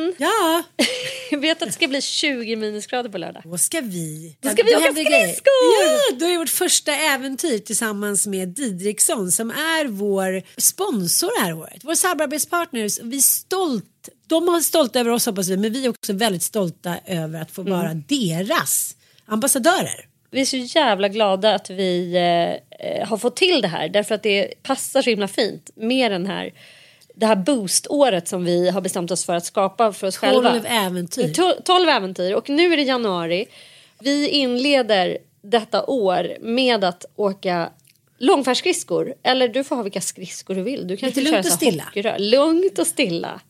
Johan! Ja, Jag vet att det ska bli 20 minusgrader på lördag. då ska vi... Då ska vi Då åka skridskor! Ja, då är vårt första äventyr tillsammans med Didriksson som är vår sponsor det här året. Vår samarbetspartner. Vi är stolt. De är stolta över oss hoppas vi, men vi är också väldigt stolta över att få Mm. vara deras ambassadörer. Vi är så jävla glada att vi eh, eh, har fått till det här därför att det passar så himla fint med den här det här booståret som vi har bestämt oss för att skapa för oss själva. 12 äventyr. Tol- 12 äventyr och nu är det januari. Vi inleder detta år med att åka långfärdsskridskor. Eller du får ha vilka skridskor du vill. Du kan Lite lugnt köra och stilla. hockeyrör. Lugnt och stilla.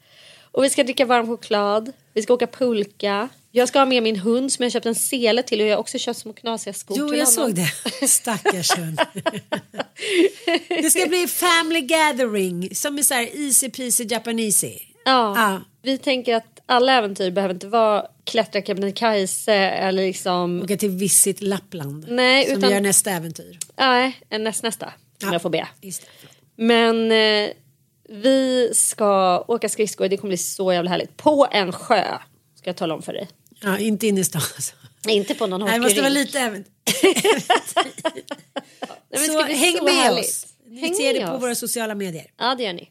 Och vi ska dricka varm choklad. Vi ska åka pulka. Jag ska ha med min hund som jag köpt en sele till och jag har också köpt små knasiga skor Jo, till jag honom. såg det. Stackars hund. det ska bli family gathering som är så här easy peasy japanesey. Ja. Ja. Vi tänker att alla äventyr behöver inte vara klättra Kebnekaise eller liksom... Åka till Visit Lappland. Nej, som utan- gör nästa äventyr. Nej, en näst nästa. Om Ja. jag får be. Men eh, vi ska åka skridskor. Det kommer bli så jävla härligt. På en sjö. Ska jag tala om för dig. Ja, inte inne i stan. Alltså. Inte på någon Nej, det måste vara lite äventyr. Nej, Så häng så med härligt. oss. Ni Häng ser det på oss. våra sociala medier. Ja, det gör ni.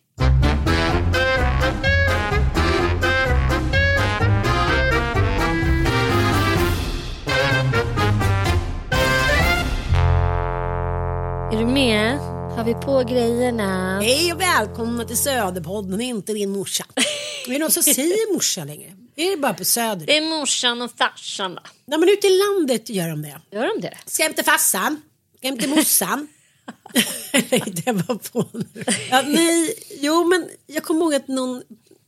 Är du med? Har vi på grejerna? Hej och välkomna till Söderpodden, inte din morsa. är det någon som säger morsa längre? Är det bara på Söder? Det är morsan och farsan va? Nej, men ute i landet gör de det. Gör de det? Ska hem till farsan, ska hem till morsan. Nej, det var på nu. Ja, nej, jo men jag kommer ihåg att någon,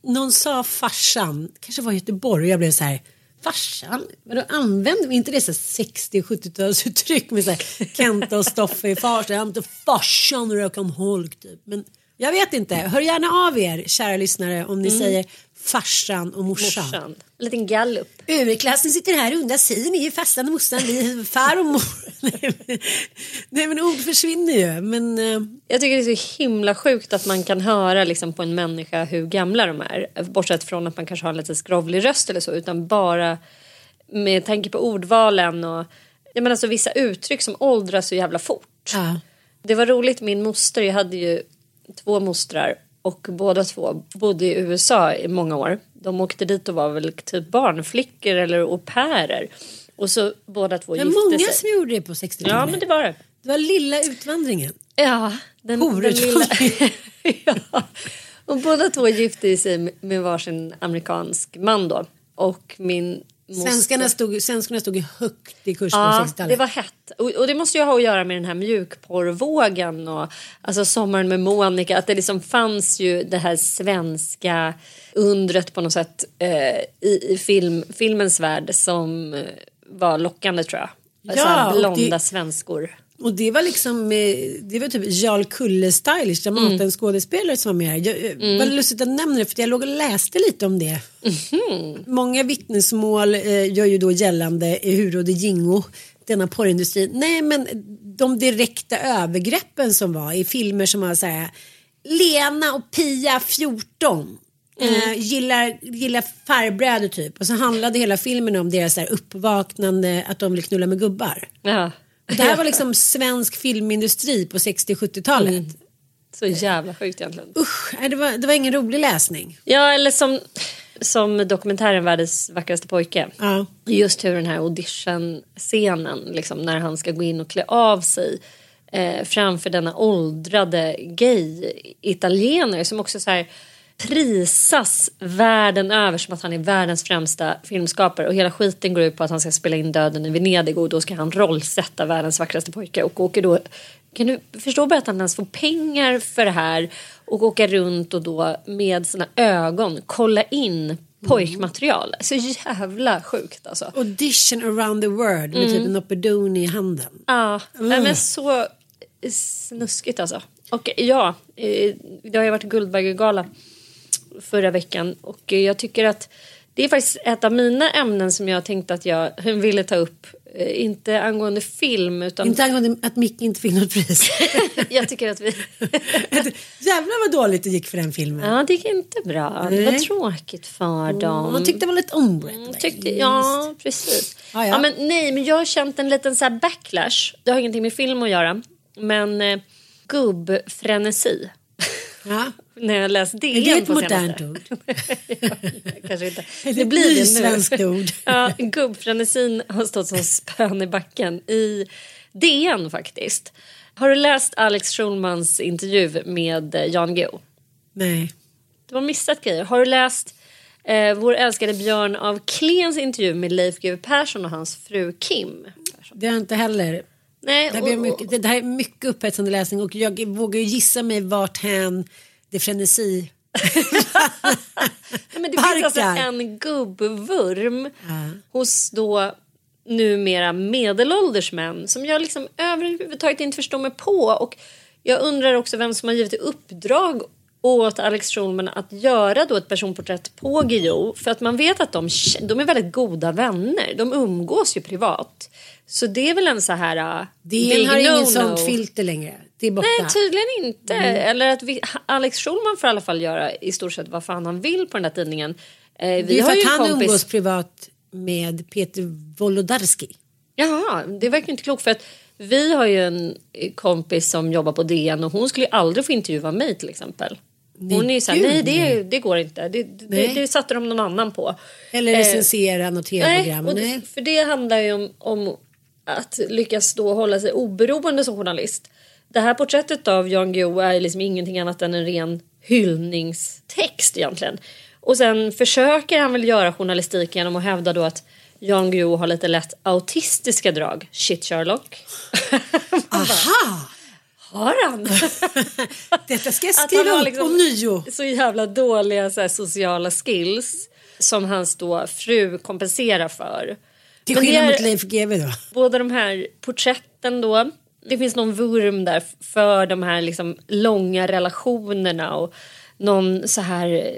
någon sa farsan, kanske var i Göteborg och jag blev så här Farsan? Vadå använder vi inte det så här 60 och 70-talsuttryck med så här Kenta och Stoffe i farsan? Jag inte farsan och röka om holk typ. Men jag vet inte, hör gärna av er kära lyssnare om ni säger farsan och morsan. Morsan. En liten gallup. Överklassen sitter här och undrar, säger ni farsan och morsan, vi är far och mor? Nej, men- ord försvinner ju. Men eh, Jag tycker det är så himla sjukt att man kan höra liksom på en människa hur gamla de är. Bortsett från att man kanske har en lite skrovlig röst eller så. Utan bara med tanke på ordvalen och jag menar, alltså, vissa uttryck som åldras så jävla fort. ja. Det var roligt, min moster, jag hade ju två mostrar och båda två bodde i USA i många år. De åkte dit och var väl typ barnflickor eller au pairer. Och så båda två Men gifte många sig. som gjorde det på 60-talet. Ja men det var det. Det var lilla utvandringen. Ja, den, den lilla... Ja. Och båda två gifte sig med varsin amerikansk man då. Och min moster... Svenskarna stod, svenskarna stod högt i kurs på Ja, 60-talet. det var hett. Och, och det måste ju ha att göra med den här mjukporrvågen och alltså sommaren med Monica. Att det liksom fanns ju det här svenska undret på något sätt eh, i, i film, filmens värld som eh, var lockande tror jag. Ja, så här och blonda det- svenskor. Och det var liksom, eh, det var typ Jarl Kulle stylish, Dramaten Mm. skådespelare som var med här. Jag, mm. Vad lustigt att nämna det för jag låg och läste lite om det. Mhm. Många vittnesmål eh, gör ju då gällande hur det gingo denna porrindustri. Nej men de direkta övergreppen som var i filmer som var så här Lena och Pia 14 Eh, gillar, gillar farbröder typ och så handlade hela filmen om deras så här, uppvaknande att de vill knulla med gubbar. Ja. Det här var liksom svensk filmindustri på 60-70-talet. Mm. Så jävla sjukt egentligen. Usch, det var, det var ingen rolig läsning. Ja, eller som, som dokumentären Världens vackraste pojke. Ja. Just hur den här audition-scenen, liksom, när han ska gå in och klä av sig eh, framför denna åldrade gay-italienare som också så här prisas världen över som att han är världens främsta filmskapare och hela skiten går ut på att han ska spela in Döden i Venedig och då ska han rollsätta världens vackraste pojke och åker då kan du förstå bara att han ens får pengar för det här och åka runt och då med sina ögon kolla in pojkmaterial. Så jävla sjukt alltså. Audition around the world med typ en Opedoni i handen. Ja, nej, men så snuskigt alltså. Och ja, eh, det har ju varit Guldbaggegala förra veckan och jag tycker att Det är faktiskt ett av mina ämnen som jag tänkte att jag ville ta upp. Eh, inte angående film utan... Inte angående att Micke inte fick något pris. jag tycker att vi... Jävlar vad dåligt det gick för den filmen. Ja, det gick inte bra. Det var tråkigt för dem. Man tyckte det var lite ombrett. Mm, tyckte, ja, precis. Ja, ja. Ja, men, nej, men jag har känt en liten så backlash. Det har ingenting med film att göra. Men eh, gubbfrenesi. Ja. När jag läst DN Är det ett modernt ord? Kanske inte. Det blir det nu. nysvenskt ord? Ja, gubbfrenesin har stått som spön i backen i DN faktiskt. Har du läst Alex Schulmans intervju med eh, Jan Guillou? Nej. Du har missat grejer. Har du läst eh, vår älskade Björn av Klens intervju med Leif GW Persson och hans fru Kim? Det har jag inte heller. Nej, Det här, och- mycket, det, här är mycket upphetsande läsning och jag vågar gissa mig vart hän det frenesi... Nej, men det finns alltså en gubbvurm hos då numera medelålders män som jag liksom överhuvudtaget inte förstår mig på. Och jag undrar också vem som har givit uppdrag åt Alex Schulman att göra då ett personporträtt på Guillou. För att man vet att de, de är väldigt goda vänner. De umgås ju privat. Så det är väl en så här... uh, big har ingen no-no. sånt filter längre. Det är borta. Nej, tydligen inte. Mm. Eller att vi, Alex Schulman får i alla fall göra i stort sett vad fan han vill på den där tidningen. Eh, vi det är har för ju att en han kompis... umgås privat med Peter Wolodarski. Jaha, det verkar inte klokt för att vi har ju en kompis som jobbar på DN och hon skulle ju aldrig få intervjua mig till exempel. Hon är ju såhär, gud, nej det, nej. det går inte. Det, det, Nej. det satte de någon annan på. Eller Eh, recensera något Nej, tv-program. och Nej, det, för det handlar ju om, om att lyckas då hålla sig oberoende som journalist. Det här porträttet av Jan Guillou är liksom ingenting annat än en ren hyllningstext egentligen. Och sen försöker han väl göra journalistik genom att hävda då att Jan Guillou har lite lätt autistiska drag. Shit Sherlock. Aha! Har han? Detta ska jag skriva upp liksom ånyo. Så jävla dåliga så här, sociala skills som hans då fru kompenserar för. Till skillnad mot Leif GW då. båda de här porträtten då. Det finns någon vurm där för de här liksom långa relationerna och någon så här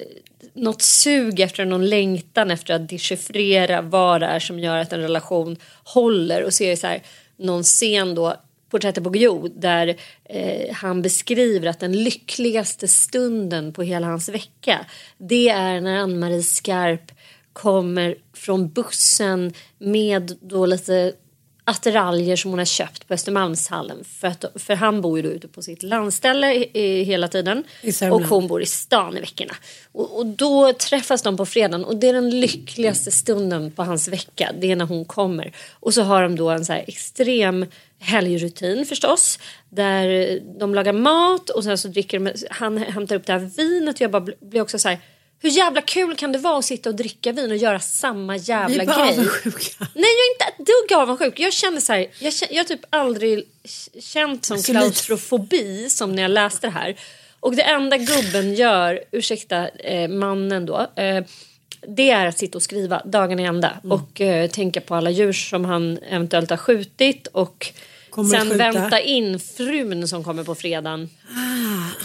något sug efter någon längtan efter att dechiffrera vad det är som gör att en relation håller. Och ser så här någon scen då porträttet på Guillou där eh, han beskriver att den lyckligaste stunden på hela hans vecka det är när Ann-Marie Skarp kommer från bussen med då lite attiraljer som hon har köpt på Östermalmshallen. För, att, för han bor ju då ute på sitt landställe i, hela tiden. Och hon bor i stan i veckorna. Och, och då träffas de på fredagen och det är den lyckligaste stunden på hans vecka. Det är när hon kommer. Och så har de då en så här extrem helgrutin förstås. Där de lagar mat och sen så dricker de, han hämtar upp det här vinet och jag bara bl- blir också så här hur jävla kul kan det vara att sitta och dricka vin och göra samma Vi jävla är bara grej? avundsjuka. Nej, jag är inte ett dugg avundsjuk. Jag känner så här, jag, känner, jag har typ aldrig känt som Så lite- klaustrofobi som när jag läste det här. Och det enda gubben gör, ursäkta eh, mannen då, eh, det är att sitta och skriva dagarna i ända Mm. och eh, tänka på alla djur som han eventuellt har skjutit och Kommer sen vänta in frun som kommer på fredagen.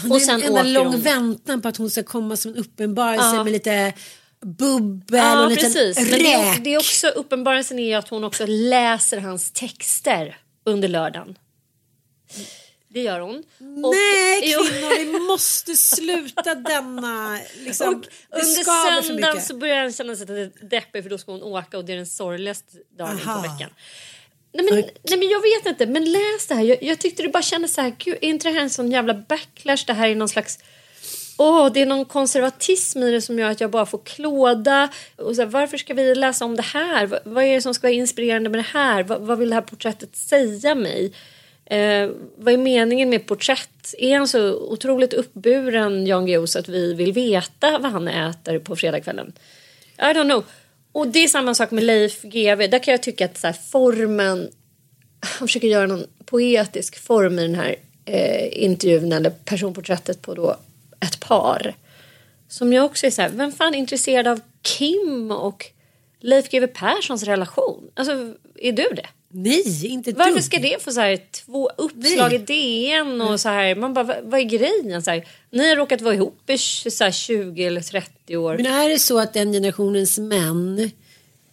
Och Och sen en enda lång hon. väntan på att hon ska komma som en uppenbarelse Ja. med lite bubbel Ja, och lite precis. Men det räk. är, det är också uppenbarelsen är att hon också läser hans texter under lördagen. Det gör hon. Och- Nej kvinnor, vi måste sluta denna... Liksom, Och under söndagen så börjar han känna sig lite deppig för då ska hon åka och det är den sorgligaste dagen Aha. på veckan. Nej men, nej men jag vet inte, men läs det här. Jag, jag tyckte det bara kändes så här, gud, är inte det här en sån jävla backlash? Det här är någon slags, åh, det är någon konservatism i det som gör att jag bara får klåda. Och så här, varför ska vi läsa om det här? Vad, vad är det som ska vara inspirerande med det här? Vad, vad vill det här porträttet säga mig? Eh, vad är meningen med porträtt? Är han så otroligt uppburen, Jan Guillou, så att vi vill veta vad han äter på fredagskvällen? I don't know. Och det är samma sak med Leif GW. Där kan jag tycka att så här, formen... Han försöker göra någon poetisk form i den här eh, intervjun eller personporträttet på då ett par. Som jag också är så här, vem fan är intresserad av Kim och Leif GW Perssons relation? Alltså, är du det? Nej, inte Varför dugg. ska det få så här två uppslag i DN och så här? Man bara, vad, vad är grejen? Så här, ni har råkat vara ihop i så här 20 eller 30 år. Men är det så att den generationens män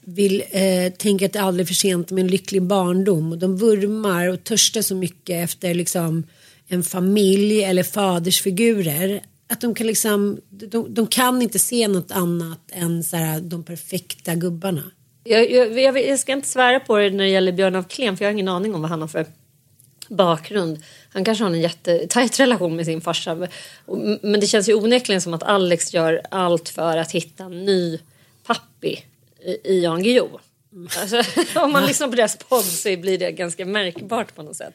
vill eh, tänka att det är aldrig för sent med en lycklig barndom och de vurmar och törstar så mycket efter liksom en familj eller fadersfigurer att de kan liksom de, de kan inte se något annat än så här, de perfekta gubbarna. Jag, jag, jag, jag ska inte svära på det när det gäller Björn af Kleen för jag har ingen aning om vad han har för bakgrund. Han kanske har en jättetajt relation med sin farsa. Men det känns ju onekligen som att Alex gör allt för att hitta en ny pappi i, Jan Guillou. Alltså, om man lyssnar på deras podd så blir det ganska märkbart på något sätt.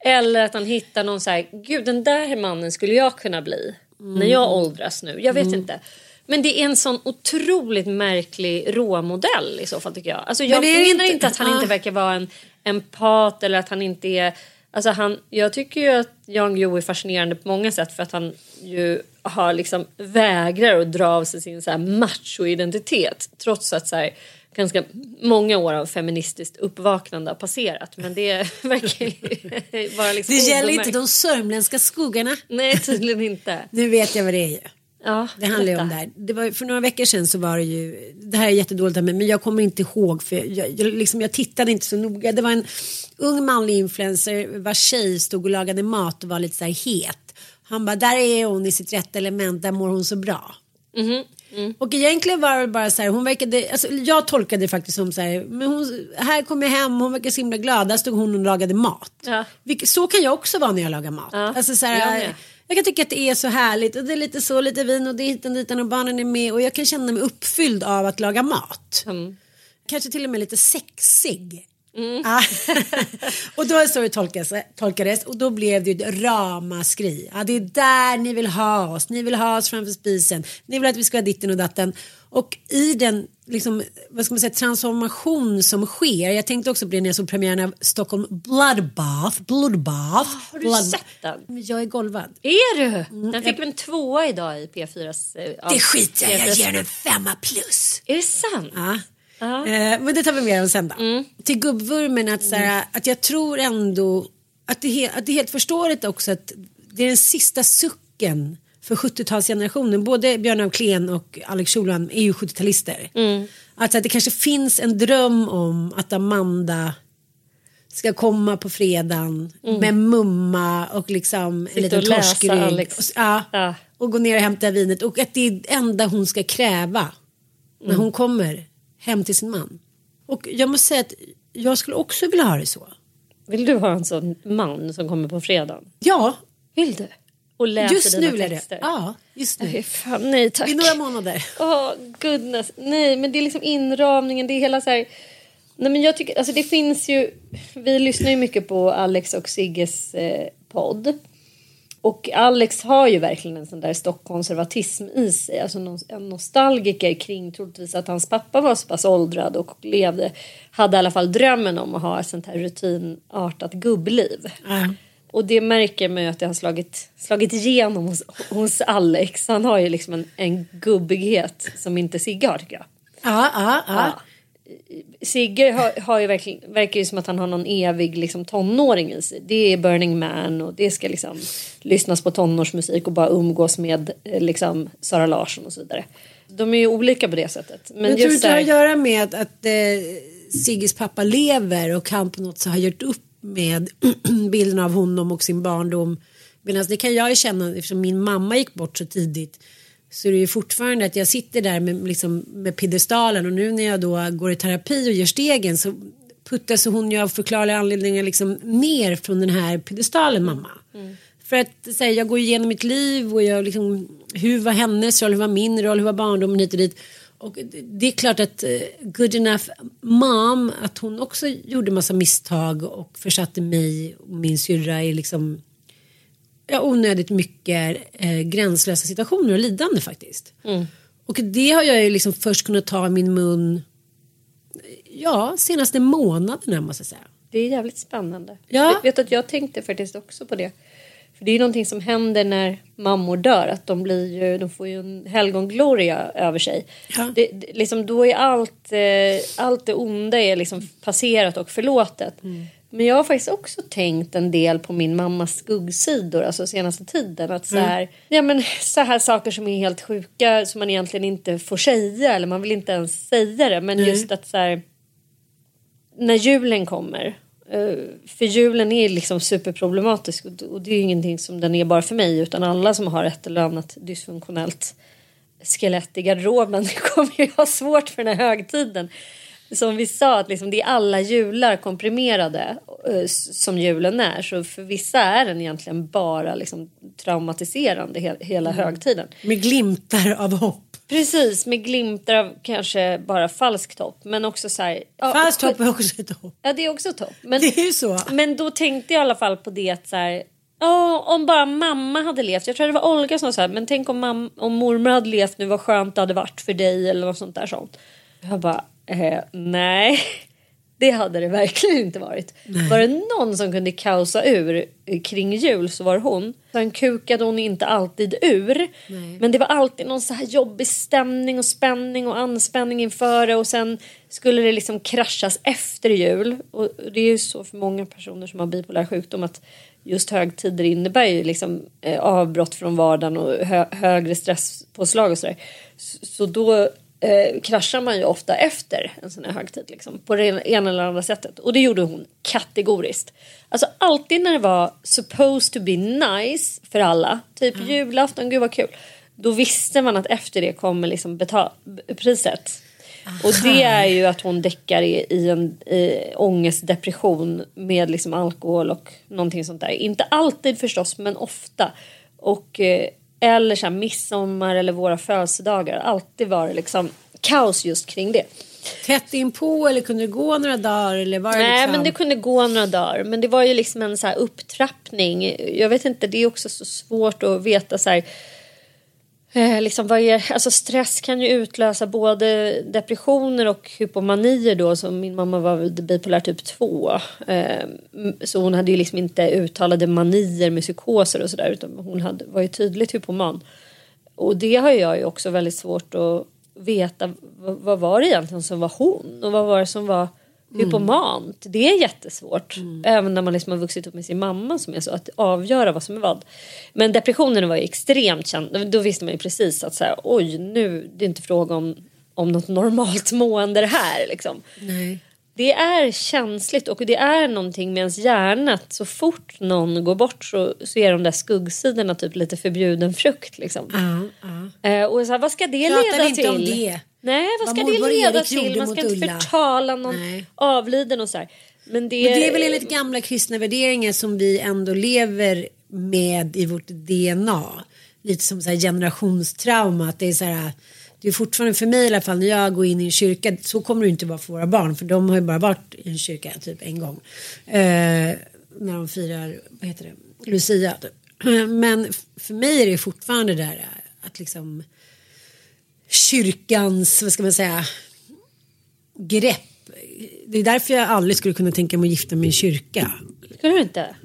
Eller att han hittar någon så här, gud den där mannen skulle jag kunna bli när jag åldras nu. Jag vet inte. Men det är en sån otroligt märklig råmodell i så fall tycker jag. Alltså jag menar inte- inte att han Ja. inte verkar vara en empat eller att han inte är... Alltså han, jag tycker ju att Jan Guillou är fascinerande på många sätt för att han ju har liksom vägrar att dra av sig sin så här macho-identitet trots att så här, ganska många år av feministiskt uppvaknande har passerat. Men det verkar vara liksom Det gäller inte de sörmländska skogarna. Nej, tydligen inte. Nu vet jag vad det är ju. Ja, Det handlar ju om det här. Det var, för några veckor sedan så var det ju, det här är jättedåligt mig, men jag kommer inte ihåg för jag, jag, jag, liksom, jag tittade inte så noga. Det var en ung manlig influencer vars tjej stod och lagade mat och var lite så här het. Han bara, där är hon i sitt rätta element, där mår hon så bra. Och egentligen var det bara så här, hon verkade, alltså jag tolkade det faktiskt som så här, men hon, här kom jag hem, hon verkar så himla glad, där stod hon och lagade mat. Ja. Vilket, så kan jag också vara när jag lagar mat. Ja, Alltså så här. Jag kan tycka att det är så härligt och det är lite så, lite vin och det är hit och ditan och barnen är med och jag kan känna mig uppfylld av att laga mat. Mm. Kanske till och med lite sexig. Ja. och då så det tolkas, tolkades och då blev det ju ett ramaskri. Ja, det är där ni vill ha oss. Ni vill ha oss framför spisen. Ni vill att vi ska ha ditten och datten. Och i den liksom, vad ska man säga, transformation som sker. Jag tänkte också på det när jag såg premiären av Stockholm Bloodbath. Bloodbath. Har du sett den? Jag är golvad. Är du? Den fick väl en tvåa idag i P4s... eh, av Det skiter jag. Jag P4s. ger den en femma plus. Är det sant? Ja. Ja. Eh, men det tar vi mer om sen då. Till gubbvurmen att, så här, att jag tror ändå att det, att det är helt förståeligt också att det är den sista sucken för 70-talsgenerationen. Både Björn af Kleen och Alex Schulman är ju 70-talister. Alltså att det kanske finns en dröm om att Amanda ska komma på fredagen med mumma och liksom en liten torskrygg. Och, ja, Ja. och gå ner och hämta vinet och att det är det enda hon ska kräva när hon kommer hem till sin man. Och jag måste säga att jag skulle också vilja ha det så. Vill du ha en sån man som kommer på fredag? Ja, Vill du? Och läser just dina nu texter? Ja, just nu. fan, nej tack. I några månader. Åh, goodness. Nej, men det är liksom inramningen. Det är hela så här... Nej, men jag tycker, alltså det finns ju... Vi lyssnar ju mycket på Alex och Sigges eh, podd. Och Alex har ju verkligen en sån där stockkonservatism i sig. Alltså någon, en nostalgiker kring troligtvis att hans pappa var så pass åldrad och levde, hade i alla fall drömmen om att ha ett sånt här rutinartat gubbliv. Ja. Och det märker man ju att det har slagit, slagit igenom hos, hos Alex. Han har ju liksom en, en gubbighet som inte Sigge har tycker jag. Ja, ja, ja. Sigge har, har ju verkligen, verkar ju som att han har någon evig liksom, tonåring i sig. Det är Burning Man och det ska liksom lyssnas på tonårsmusik och bara umgås med eh, liksom, Sara Larsson och så vidare. De är ju olika på det sättet. Men, Men tror inte det har att göra med att eh, Sigges pappa lever och han på något sätt har gjort upp med bilden av honom och sin barndom. Medan det kan jag känna eftersom min mamma gick bort så tidigt. Så det är ju fortfarande att jag sitter där med, liksom, med piedestalen och nu när jag då går i terapi och gör stegen så puttas hon ju av förklarliga anledningar liksom ner från den här piedestalen mamma. För att säga, jag går igenom mitt liv och jag liksom, hur var hennes roll, hur var min roll, hur var barndomen hit och dit. Och det- är klart att eh, good enough mom, att hon också gjorde massa misstag och försatte mig och min syrra i liksom ja, onödigt mycket eh, gränslösa situationer och lidande faktiskt. Och det har jag ju liksom först kunnat ta i min mun ja, senaste månaderna måste jag säga. det är jävligt spännande. Ja. Jag vet att jag tänkte faktiskt också på det. För det är ju någonting som händer när mammor dör. Att de, blir ju, de får ju en helgongloria över sig. Ja. Det, det, liksom, då är allt, eh, allt det onda är liksom passerat och förlåtet. Men jag har faktiskt också tänkt en del på min mammas skuggsidor, alltså senaste tiden. Att så här, ja, men, så här saker som är helt sjuka som man egentligen inte får säga eller man vill inte ens säga det. Men just att så här, när julen kommer. Eh, För julen är liksom superproblematisk och- det är ju ingenting som den är bara för mig utan alla som har ett eller annat dysfunktionellt skelett i garderoben kommer ju ha svårt för den här högtiden. Som vi sa, att liksom det är alla jular komprimerade eh, som julen är. Så för vissa är den egentligen bara liksom traumatiserande he- hela högtiden. Med glimtar av hopp. Precis, med glimtar av kanske bara falskt hopp. Men också så här... ja, Fast hopp är också ett hopp. Ja, det är också topp. Men, Det är ju så. men då tänkte jag i alla fall på det att så här, ja, om bara mamma hade levt. Jag tror det var Olga som sa så här, men tänk om, mam- om mormor hade levt nu, vad skönt det hade varit för dig eller något sånt där sånt. Jag bara, eh, nej. Det hade det verkligen inte varit. Var det någon som kunde kaosa ur kring jul så var hon. Sen kukade hon inte alltid ur. Men det var alltid någon så här jobbig stämning och spänning och anspänning inför det. Och sen skulle det liksom kraschas efter jul. Och det är ju så för många personer som har bipolär sjukdom att just högtider innebär ju liksom eh, avbrott från vardagen och hö- högre stresspåslag och sådär. Så, så då eh, kraschar man ju ofta efter en sån här högtid liksom, på det ena eller andra sättet. Och det gjorde hon kategoriskt. Alltså alltid när det var supposed to be nice för alla, typ julafton, gud vad kul. Då visste man att efter det kommer liksom betal- priset. Och det är ju att hon däckar i, i en i ångestdepression med liksom alkohol och någonting sånt där. Inte alltid förstås, men ofta. Och, eh, eller så här, midsommar eller våra födelsedagar. Alltid var det liksom kaos just kring det. Tätt inpå eller kunde det gå några dagar? Eller var det Nej, liksom... men det kunde gå några dagar. Men det var ju liksom en så här upptrappning. Jag vet inte, det är också så svårt att veta så här. Eh, liksom vad är, alltså stress kan ju utlösa både depressioner och hypomanier då Så min mamma var bipolär typ 2. Eh, så hon hade ju liksom inte uttalade manier med psykoser och sådär utan hon hade, var ju tydligt hypoman. Och det har jag ju också väldigt svårt att veta vad, vad var det egentligen som var hon och vad var det som var hypomant. Det är jättesvårt. Även när man liksom har vuxit upp med sin mamma som är så att avgöra vad som är vad. Men depressionen var ju extremt känd. Då visste man ju precis att så här, oj nu det är inte fråga om, om något normalt mående det här liksom. Nej. Det är känsligt och det är någonting med ens hjärna att så fort någon går bort så, så är de där skuggsidorna typ lite förbjuden frukt liksom. Ja, ja. Eh, och så här, vad ska det Pratar leda inte till? om det? Nej, vad Vad ska det leda till? Man ska inte Ulla. förtala någon Nej. avliden och så här. Men det, Men det är väl enligt gamla kristna värderingar som vi ändå lever med i vårt DNA. Lite som så här generationstrauma. Att det är så här, det är fortfarande för mig i alla fall när jag går in i en kyrka. Så kommer det inte vara för våra barn. För de har ju bara varit i en kyrka typ en gång. Eh, när de firar, vad heter det, Lucia. Typ. Men för mig är det fortfarande det där eh, att liksom kyrkans, vad ska man säga, grepp. Det är därför jag aldrig skulle kunna tänka mig att gifta mig i en kyrka. Skulle du inte?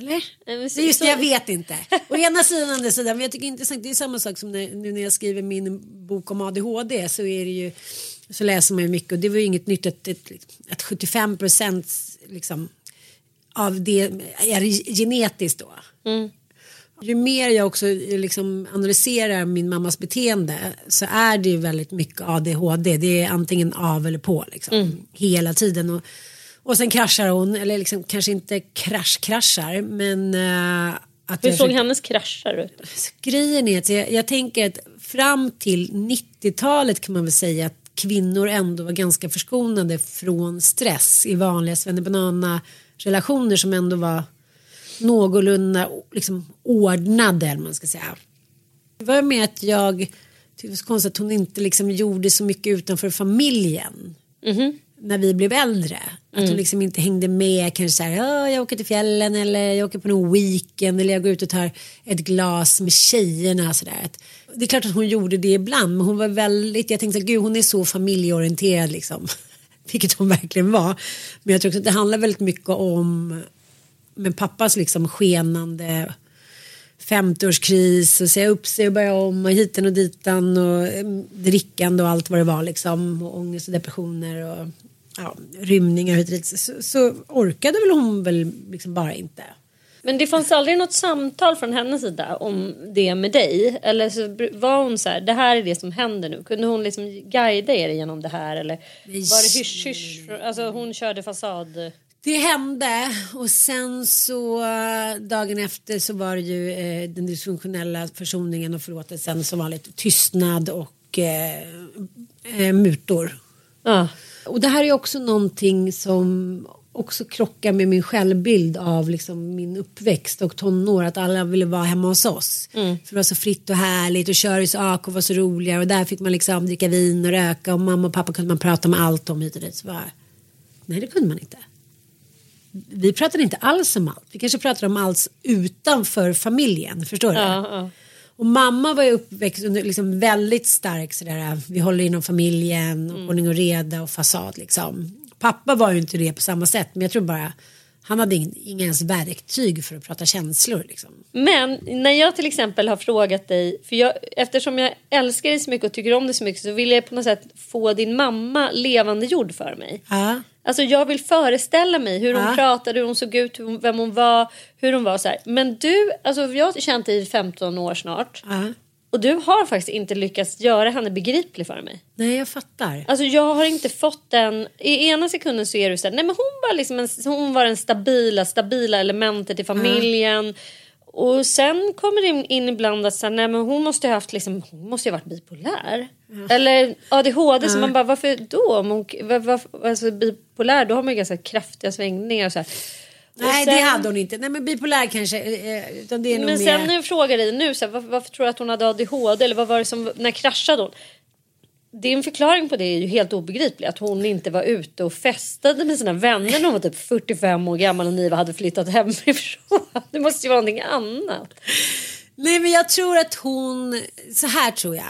Eller? Nej, Det är just det, jag vet inte. Å ena sidan och andra sidan. Men jag tycker inte sant. Det är samma sak som när, nu när jag skriver min bok om ADHD så är det ju så läser man ju mycket och det var ju inget nytt att, att, att 75 procent liksom av det är genetiskt då. Ju mer jag också liksom analyserar min mammas beteende så är det ju väldigt mycket ADHD. Det är antingen av eller på liksom, hela tiden. Och, och sen kraschar hon, eller liksom, kanske inte krasch-kraschar men uh, att Hur såg försöker- hennes kraschar ut? Grejen är att jag, jag tänker att fram till 90-talet kan man väl säga att kvinnor ändå var ganska förskonade från stress i vanliga svennebanana relationer som ändå var någorlunda liksom, ordnade eller man ska säga. Det var med att jag tyckte det var så konstigt att hon inte liksom gjorde så mycket utanför familjen. När vi blev äldre. Att hon liksom inte hängde med kanske så här, "Ja, jag åker till fjällen eller jag åker på någon weekend eller jag går ut och tar ett glas med tjejerna. Så där. Det är klart att hon gjorde det ibland men hon var väldigt, jag tänkte gud hon är så familjeorienterad liksom. Vilket hon verkligen var. Men jag tror också att det handlar väldigt mycket om med pappas liksom skenande 50-årskris och säga upp sig och börja om och hiten och ditan och eh, drickande och allt vad det var liksom och ångest och depressioner och ja, rymningar hit och dit så, så orkade väl hon väl liksom bara inte. Men det fanns aldrig något samtal från hennes sida om det med dig? Eller så var hon så här, det här är det som händer nu. Kunde hon liksom guida er genom det här? Eller var det hysch hysch? Alltså hon körde fasad? Det hände och sen så dagen efter så var det ju eh, den dysfunktionella försoningen och förlåtelsen som vanligt tystnad och eh, eh, mutor. Ja. Och det här är också någonting som också krockar med min självbild av liksom min uppväxt och tonår att alla ville vara hemma hos oss. Mm. För det var så fritt och härligt och Köris AK var så roliga och där fick man liksom dricka vin och röka och mamma och pappa kunde man prata med allt om hit och dit. Så bara, nej det kunde man inte. Vi pratade inte alls om allt. Vi kanske pratade om allt utanför familjen. Förstår du? Ja, ja. Och mamma var ju uppväxt under liksom väldigt stark sådär, vi håller inom familjen, och Mm. ordning och reda och fasad liksom. Pappa var ju inte det på samma sätt men jag tror bara han hade ing- inga ens verktyg för att prata känslor liksom. Men när jag till exempel har frågat dig, för jag, eftersom jag älskar dig så mycket och tycker om dig så mycket så vill jag på något sätt få din mamma levande gjord för mig. Ja. Alltså jag vill föreställa mig hur hon Ja. pratade, hur hon såg ut, hon, vem hon var, hur hon var så här. Men du, alltså jag har känt dig i 15 år snart. Ja. Och du har faktiskt inte lyckats göra henne begriplig för mig. Nej jag fattar. Alltså jag har inte fått den. I ena sekunden så är du så här, nej men hon var liksom en, hon var den stabila, stabila elementet i familjen. Och sen kommer det in- ibland att så här, nej men hon måste ha haft liksom, hon måste ha varit bipolär. Eller ADHD så man bara varför då? Om hon, var, var, alltså bipolär då har man ju ganska kraftiga svängningar så här. Nej sen- det hade hon inte. Nej men bipolär kanske. eh, Utan det är nog Men mer... sen när jag frågar dig nu, så här, varför, varför tror du att hon hade ADHD? Eller vad var det som, när kraschade hon? Din förklaring på det är ju helt obegriplig. Att hon inte var ute och festade med sina vänner när hon var typ 45 år gammal och ni hade flyttat hemifrån. Det måste ju vara någonting annat. Nej men jag tror att hon, så här tror jag.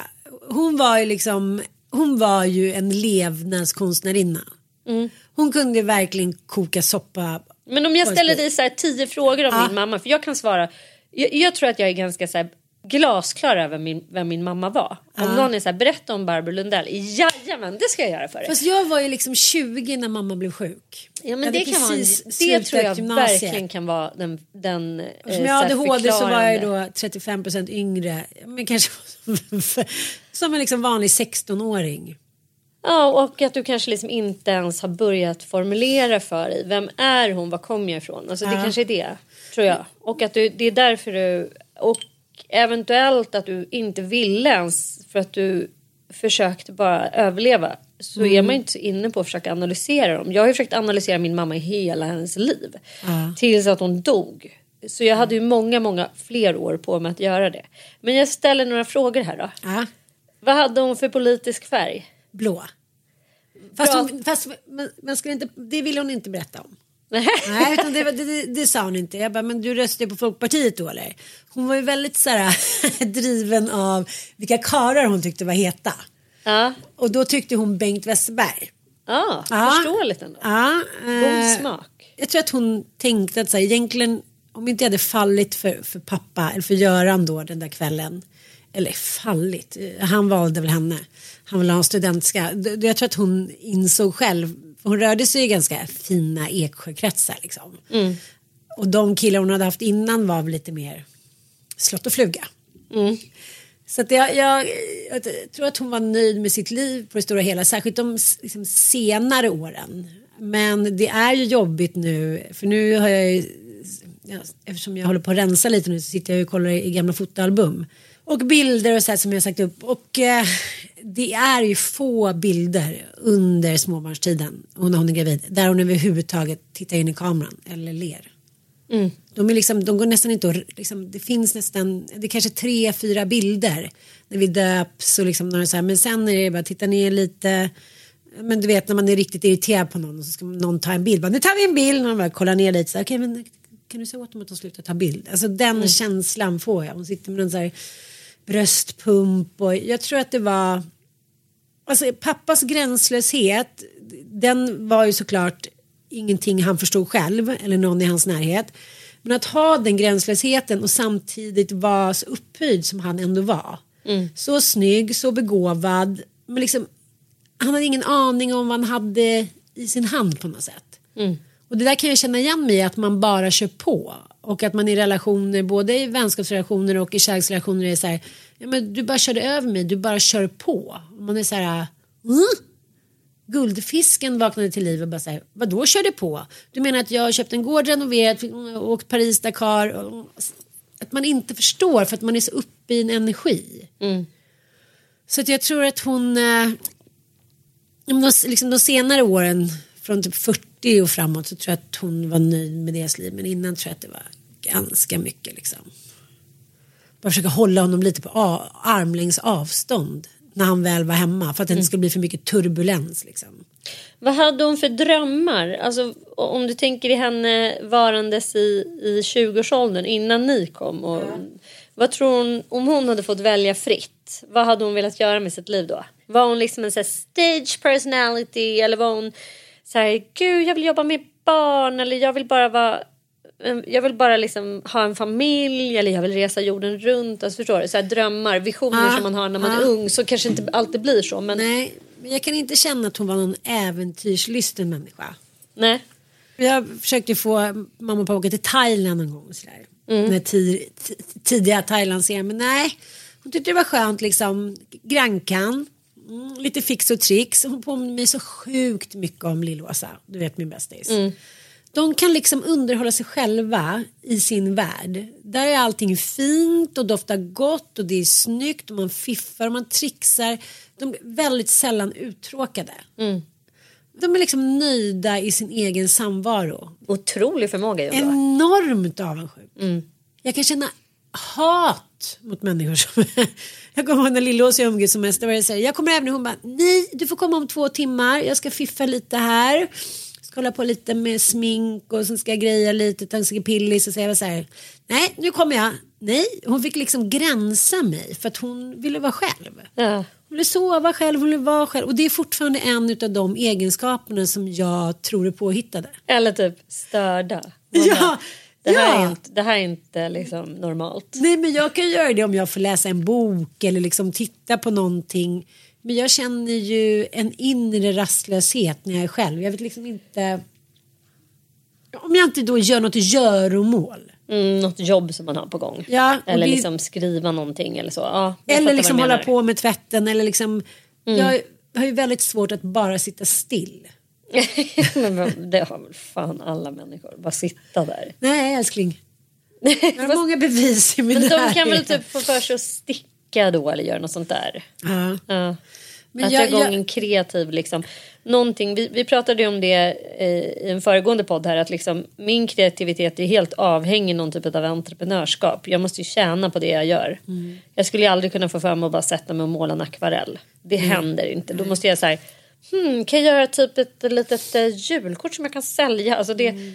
Hon var ju liksom, hon var ju en levnadskonstnärinna. Mm. Hon kunde verkligen koka soppa. Men om jag ställer dig så tio frågor om Ja. din mamma. För jag kan svara. Jag, jag tror att jag är ganska så här glasklar över min, vem min mamma var. Om någon är så här, berätta om Barbro Lundell. Jajamän, det ska jag göra för dig. Fast jag var ju liksom 20 när mamma blev sjuk. Ja, men Jag det, kan vara, en- det tror jag gymnasiet. verkligen kan vara den... den eh, som jag hade ADHD så var jag då 35 procent yngre. Men kanske som en liksom vanlig 16-åring. Ja, och att du kanske liksom inte ens har börjat formulera för dig. Vem är hon? Var kommer jag ifrån? Alltså det kanske är det, tror jag. Och att du, det är därför du... Och eventuellt att du inte ville ens för att du försökte bara överleva. Så Mm. är man inte så inne på att försöka analysera dem. Jag har ju försökt analysera min mamma i hela hennes liv. Ja. Tills att hon dog. Så jag hade ju många, många fler år på mig att göra det. Men jag ställer några frågor här då. Ja, Vad hade hon för politisk färg? blå. Fast, hon, fast men, men skulle inte, det ville hon inte berätta om. Nej. Utan det, det, det, sa hon inte. Jag bara, men du röstade på Folkpartiet då eller? Hon var ju väldigt så här, driven av vilka karar hon tyckte var heta. Ja, Och då tyckte hon Bengt Westerberg. ja, Ja. förståeligt ändå. Ja, God eh, smak. Jag tror att hon tänkte att så här, egentligen om inte jag hade fallit för, för pappa eller för Göran då den där kvällen. Eller fallit, eh, han valde väl henne. Han ville ha en studentska. Jag tror att hon insåg själv. Hon rörde sig i ganska fina Eksjökretsar liksom. Mm. Och de killar hon hade haft innan var väl lite mer slott och fluga. Mm. Så att jag, jag, jag tror att hon var nöjd med sitt liv på det stora hela, särskilt de liksom, senare åren. Men det är ju jobbigt nu, för nu har jag ju, eftersom jag håller på att rensa lite nu så sitter jag och kollar i gamla fotoalbum. Och bilder och så här som jag sagt upp. Och eh, det är ju få bilder under småbarnstiden och när hon är gravid där hon överhuvudtaget tittar in i kameran eller ler. Mm. De, är liksom, de går nästan inte att, liksom, det finns nästan, det är kanske tre, fyra bilder när vi döps och liksom, när så här, men sen är det bara titta ner lite, men du vet när man är riktigt irriterad på någon och så ska någon ta en bild, bara, nu tar vi en bild, och man bara kollar ner lite, så här, okej men kan du säga åt dem att de slutar ta bild? Alltså den känslan får jag, hon sitter med en så här bröstpump och jag tror att det var, alltså pappas gränslöshet, den var ju såklart ingenting han förstod själv eller någon i hans närhet. Men att ha den gränslösheten och samtidigt vara så upphöjd som han ändå var. Så snygg, så begåvad. Men liksom, han hade ingen aning om vad han hade i sin hand på något sätt. Och det där kan jag känna igen mig i att man bara kör på. Och att man i relationer, både i vänskapsrelationer och i kärleksrelationer är så här, ja men du bara körde över mig, du bara kör på. Och man är så här, mm? Guldfisken vaknade till liv och bara säger vadå körde på? Du menar att jag har köpt en gård, renoverat, åkt Paris, Dakar. Att man inte förstår för att man är så uppe i en energi. Så att jag tror att hon, eh, de, liksom de senare åren från typ 40 och framåt så tror jag att hon var nöjd med deras liv. Men innan tror jag att det var ganska mycket liksom. Bara försöka hålla honom lite på armlängds avstånd när han väl var hemma för att det inte skulle bli för mycket turbulens liksom. Vad hade hon för drömmar? Alltså, om du tänker i henne varandes i, i 20-årsåldern innan ni kom. Och, Vad tror hon, om hon hade fått välja fritt, vad hade hon velat göra med sitt liv då? Var hon liksom en så stage personality eller var hon så här, gud jag vill jobba med barn eller jag vill bara vara jag vill bara liksom ha en familj eller jag vill resa jorden runt. Alltså förstår du? Så här drömmar, visioner Ja, som man har när man är ja. ung. Så kanske inte alltid blir så. Men nej. Nej, men jag kan inte känna att hon var någon äventyrslysten människa. Jag försökte få mamma och pappa åka till Thailand en gång. Den här tid, t- tidiga Thailand-serien. Men nej, hon tyckte det var skönt liksom. Grankan, mm, lite fix och tricks. Hon påminner mig så sjukt mycket om Lill-Åsa. Du vet min bästis. De kan liksom underhålla sig själva i sin värld. Där är allting fint och doftar gott och det är snyggt och man fiffar och man trixar. De är väldigt sällan uttråkade. De är liksom nöjda i sin egen samvaro. Otrolig förmåga ändå. Enormt avundsjuk. Jag kan känna hat mot människor som... jag kommer ihåg när Lillås och jag umgicks som mest. Så här, jag kommer även och hon bara, nej du får komma om två timmar. Jag ska fiffa lite här. Ska hålla på lite med smink och sen ska jag greja lite, ta en pillis och jag var så här, nej nu kommer jag. Nej, hon fick liksom gränsa mig för att hon ville vara själv. Ja. Hon ville sova själv, hon ville vara själv. Och det är fortfarande en av de egenskaperna som jag tror är påhittade. Eller typ störda. Man Ja, bara, det, här ja. är inte, det här är inte liksom normalt. Nej men jag kan göra det om jag får läsa en bok eller liksom titta på någonting. Men jag känner ju en inre rastlöshet när jag är själv. Jag vet liksom inte. Om jag inte då gör något göromål. Mm, något jobb som man har på gång. Ja, eller det- liksom skriva någonting eller så. Ja, Eller liksom hålla på med tvätten eller liksom. Jag har ju väldigt svårt att bara sitta still. Men det har väl fan alla människor. Bara sitta där. Nej älskling. Jag har många bevis i min Men de kan väl närhet. typ få för sig att sticka då eller göra något sånt där. Ja. Ja. Men att jag- dra igång jag- en kreativ liksom. Någonting, vi, vi pratade ju om det eh, i en föregående podd här att liksom min kreativitet är helt avhängig någon typ av entreprenörskap. Jag måste ju tjäna på det jag gör. Mm. Jag skulle ju aldrig kunna få för mig att bara sätta mig och måla en akvarell. Det Mm. händer inte. Då måste jag säga hmm, kan jag göra typ ett litet eh, julkort som jag kan sälja? Alltså det, Mm.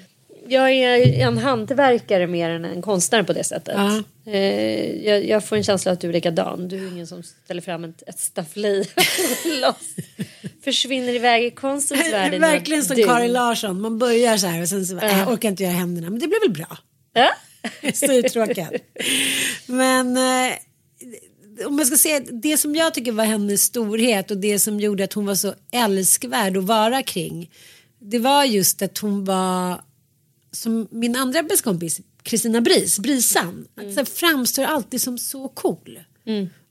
Jag är en hantverkare mer än en konstnär på det sättet. Ja. Eh, jag, jag får en känsla att du är likadan. Du är ingen som ställer fram ett, ett staffli. Försvinner iväg i konstens värld. Verkligen som. Karin Larsson. Man börjar så här och sen så äh, jag orkar inte göra händerna. Men det blir väl bra. Ja? Så uttråkad. Men eh, om jag ska säga det som jag tycker var hennes storhet och det som gjorde att hon var så älskvärd att vara kring. Det var just att hon var som min andra bästa kompis Kristina Bris, Brisan. Att så här, framstår alltid som så cool.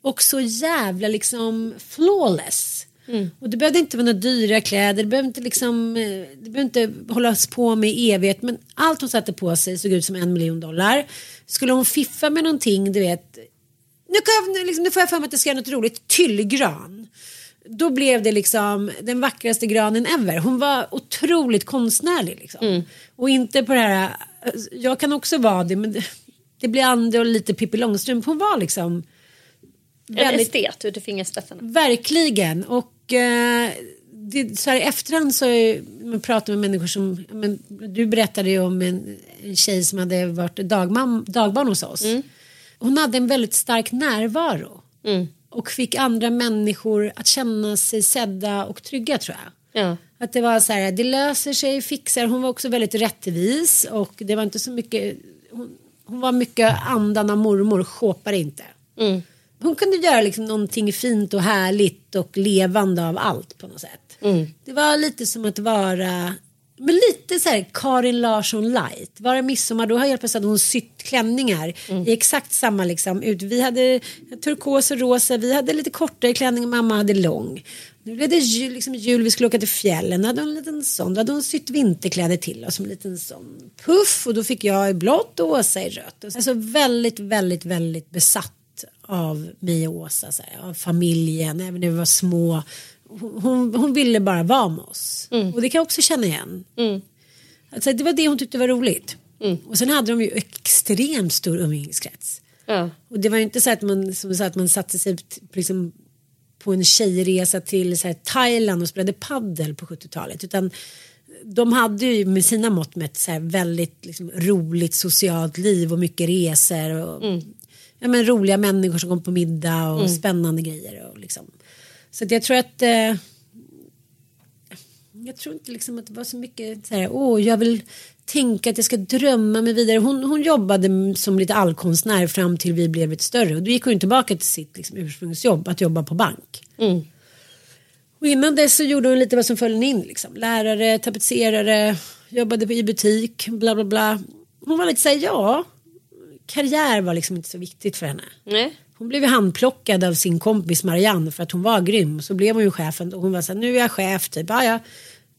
Och så jävla liksom flawless. Och det behövde inte vara några dyra kläder, det behövde inte, liksom, eh, det behövde inte hållas på med i evighet. Men allt hon satte på sig såg ut som en miljon dollar. Skulle hon fiffa med någonting, du vet. Nu, kan jag, liksom, nu får jag för mig att det ska göra något roligt. Tyllgran. Då blev det liksom den vackraste granen ever. Hon var otroligt konstnärlig. Liksom. Och inte på det här, jag kan också vara det men det, det blir andra och lite Pippi Långstrump. Hon var liksom En väldigt estet ut i fingerspetsarna. Verkligen. Och eh, det, så här, i efterhand så man pratar med människor som, men, du berättade ju om en, en tjej som hade varit dagman, dagbarn hos oss. Hon hade en väldigt stark närvaro. Och fick andra människor att känna sig sedda och trygga tror jag. Ja. Att det var så här, det löser sig, fixar. Hon var också väldigt rättvis och det var inte så mycket. Hon, hon var mycket andan av mormor, sjåpar inte. Mm. Hon kunde göra liksom någonting fint och härligt och levande av allt på något sätt. Mm. Det var lite som att vara men lite så här Karin Larsson light. Var det midsommar då har jag plötsligt hon sytt klänningar i exakt samma liksom ut. Vi hade turkos och rosa, vi hade lite kortare klänning, mamma hade lång. Nu blev det jul, liksom jul, vi skulle åka till fjällen, hade hon en liten sån, då hade hon sytt vinterkläder till oss som en liten sån puff och då fick jag i blått och Åsa i rött. Alltså väldigt, väldigt, väldigt besatt av mig och Åsa, så här, av familjen, även när vi var små. Hon, hon, ville bara vara med oss. Och det kan jag också känna igen. Mm. Alltså, det var det hon tyckte var roligt. Och sen hade de ju extremt stor umgängeskrets. Ja. Och det var ju inte så att man, som så att man satte sig liksom, på en tjejresa till så här, Thailand och spelade paddel på 70-talet. Utan de hade ju med sina mått så här, väldigt liksom, roligt socialt liv och mycket resor. Och, ja, men, roliga människor som kom på middag och spännande grejer. Och, liksom. Så jag tror att eh, jag tror inte liksom att det var så mycket så här, åh, jag vill tänka att jag ska drömma mig vidare. Hon, hon jobbade som lite allkonstnär fram till vi blev lite större och då gick hon tillbaka till sitt liksom, ursprungsjobb, att jobba på bank. Mm. Och innan dess så gjorde hon lite vad som föll in, liksom. lärare, tapetserare, jobbade i butik, bla bla bla. Hon var lite så här, ja, karriär var liksom inte så viktigt för henne. Nej. Hon blev handplockad av sin kompis Marianne för att hon var grym. Så blev hon ju chefen och hon var så här, nu är jag chef typ. Ja, ja.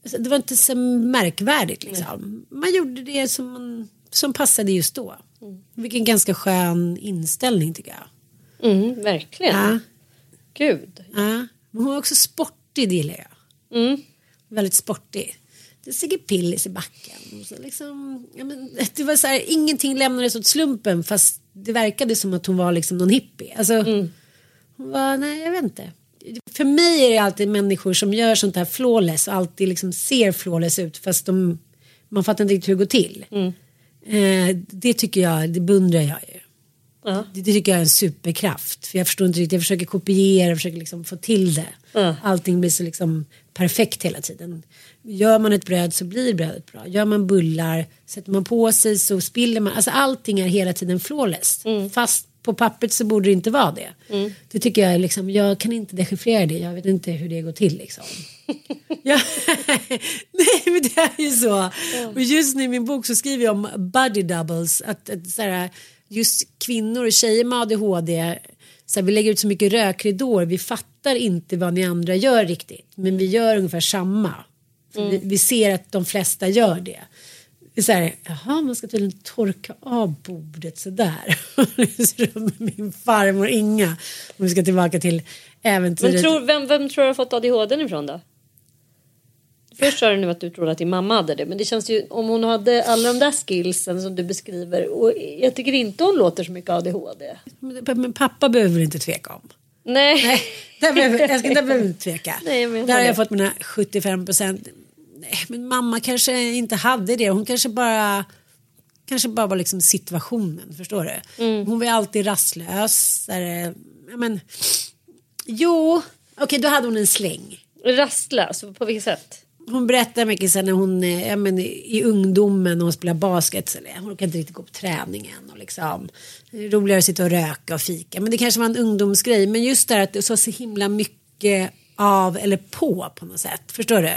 Alltså, Det var inte så märkvärdigt liksom. Man gjorde det som, man, som passade just då. Vilken ganska skön inställning tycker jag. Mm, verkligen. Ja, Gud. ja. Men hon var också sportig, det gillar jag. Mm. Väldigt sportig. Det Pillis i backen. Så liksom, ja, men, det var så här, ingenting lämnades åt slumpen fast det verkade som att hon var liksom någon hippie. Alltså, Hon var, nej jag vet inte. För mig är det alltid människor som gör sånt här flawless och alltid liksom ser flawless ut fast de, man fattar inte riktigt hur det går till. Eh, det tycker jag, det beundrar jag ju. Ja. Det, det tycker jag är en superkraft. För jag förstår inte riktigt, jag försöker kopiera, jag försöker liksom få till det. Ja. Allting blir så liksom perfekt hela tiden. Gör man ett bröd så blir brödet bra. Gör man bullar, sätter man på sig så spiller man. Alltså allting är hela tiden flawless. Fast på pappret så borde det inte vara det. Det tycker jag liksom, jag kan inte dechiffrera det. Jag vet inte hur det går till liksom. ja. Nej men det är ju så. Och just nu i min bok så skriver jag om body doubles. Att, att så här, just kvinnor och tjejer med ADHD. Så här, vi lägger ut så mycket rökridåer. Vi fattar inte vad ni andra gör riktigt. Men vi gör ungefär samma. För Vi, vi ser att de flesta gör det. Det är så här, jaha, man ska tydligen torka av bordet sådär. min farmor Inga. Om vi ska tillbaka till äventyret. Men tror, vem, vem tror du har fått ADHD ifrån då? Först sa du nu att du trodde att din mamma hade det. Men det känns ju om hon hade alla de där skillsen som du beskriver. Och jag tycker inte hon låter så mycket ADHD. Men pappa behöver inte tveka om. Nej. Nej, där behöver, jag ska, där behöver inte tveka. Nej, där har jag fått mina 75 procent. Men mamma kanske inte hade det. Hon kanske bara kanske bara var liksom situationen. Förstår du? Mm. Hon var alltid rastlös. Där, ja, men, jo, okej då hade hon en släng. Rastlös, på vilket sätt? Hon berättade mycket sen när hon eh, ja, men, i ungdomen när hon spelade basket. Så, hon orkade inte riktigt gå på träningen. Och liksom, det är roligare att sitta och röka och fika. Men det kanske var en ungdomsgrej. Men just det här att det så så himla mycket av eller på på något sätt. Förstår du?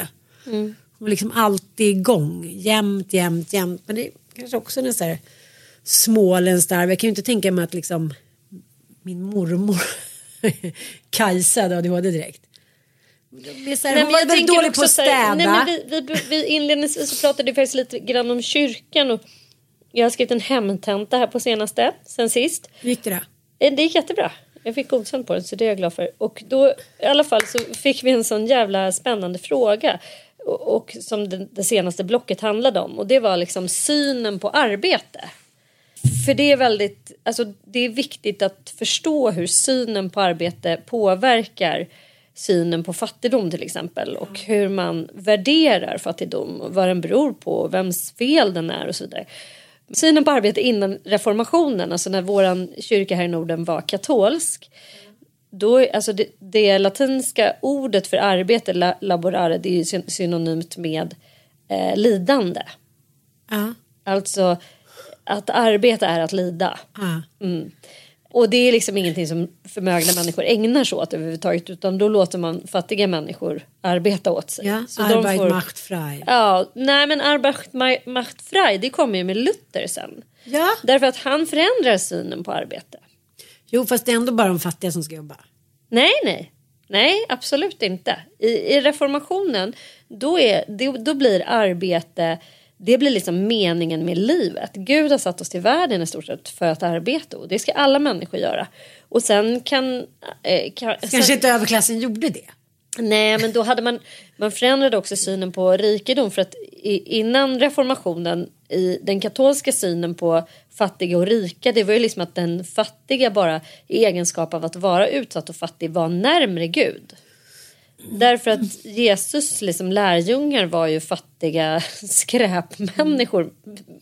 Hon var liksom alltid igång. Jämt, jämt, jämt. Men det är kanske också en sån här småländsk arv. Jag kan ju inte tänka mig att liksom min mormor Kajsa hade ADHD direkt. Det här, Nej, hon var jag väldigt dålig på att så här- städa. Nej, men vi, vi, vi inledningsvis så pratade vi faktiskt lite grann om kyrkan. Och jag har skrivit en hemtenta här på senaste, sen sist. Hur gick det då? Eh, Det gick jättebra. Jag fick godkänt på den så det är jag glad för. Och då i alla fall så fick vi en sån jävla spännande fråga. Och, och som det, det senaste blocket handlade om. Och det var liksom synen på arbete. För det är väldigt, alltså det är viktigt att förstå hur synen på arbete påverkar synen på fattigdom till exempel och hur man värderar fattigdom och vad den beror på vems fel den är och så vidare. Synen på arbete innan reformationen, alltså när våran kyrka här i Norden var katolsk då, är- alltså det, det latinska ordet för arbete, la, laborare, det är ju syn- synonymt med eh, lidande. Ja. Alltså att arbeta är att lida. Ja. Och det är liksom ingenting som förmögna människor ägnar sig åt överhuvudtaget utan då låter man fattiga människor arbeta åt sig. Ja, Så Arbeit får- macht frei. Ja, nej men Arbeit ma- macht frei det kommer ju med Luther sen. Ja. Därför att han förändrar synen på arbete. Jo, fast det är ändå bara de fattiga som ska jobba. Nej, nej. Nej, absolut inte. I, i reformationen då, är, då blir arbete det blir liksom meningen med livet. Gud har satt oss till världen i stort sett för att arbeta och det ska alla människor göra. Och sen kan... Eh, kan Kanske sen, inte överklassen gjorde det. Nej, men då hade man, man förändrade också synen på rikedom för att i, innan reformationen i den katolska synen på fattiga och rika det var ju liksom att den fattiga bara i egenskap av att vara utsatt och fattig var närmre Gud. Därför att Jesus liksom lärjungar var ju fattiga skräpmänniskor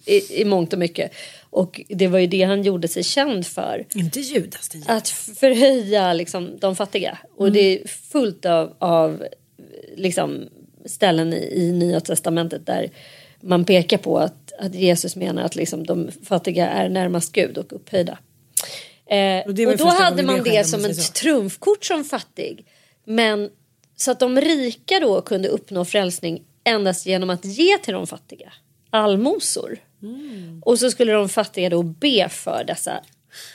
i, i mångt och mycket. Och det var ju det han gjorde sig känd för Inte Judas. Den att förhöja liksom, de fattiga. Och det är fullt av, av liksom, ställen i, i Nya Testamentet där man pekar på att, att Jesus menar att liksom, de fattiga är närmast Gud och upphöjda. Eh, Och och, det då hade man det det som ett trumfkort som fattig. Men så att de rika då kunde uppnå frälsning endast genom att ge till de fattiga. Allmosor. Mm. Och så skulle de fattiga då be för dessa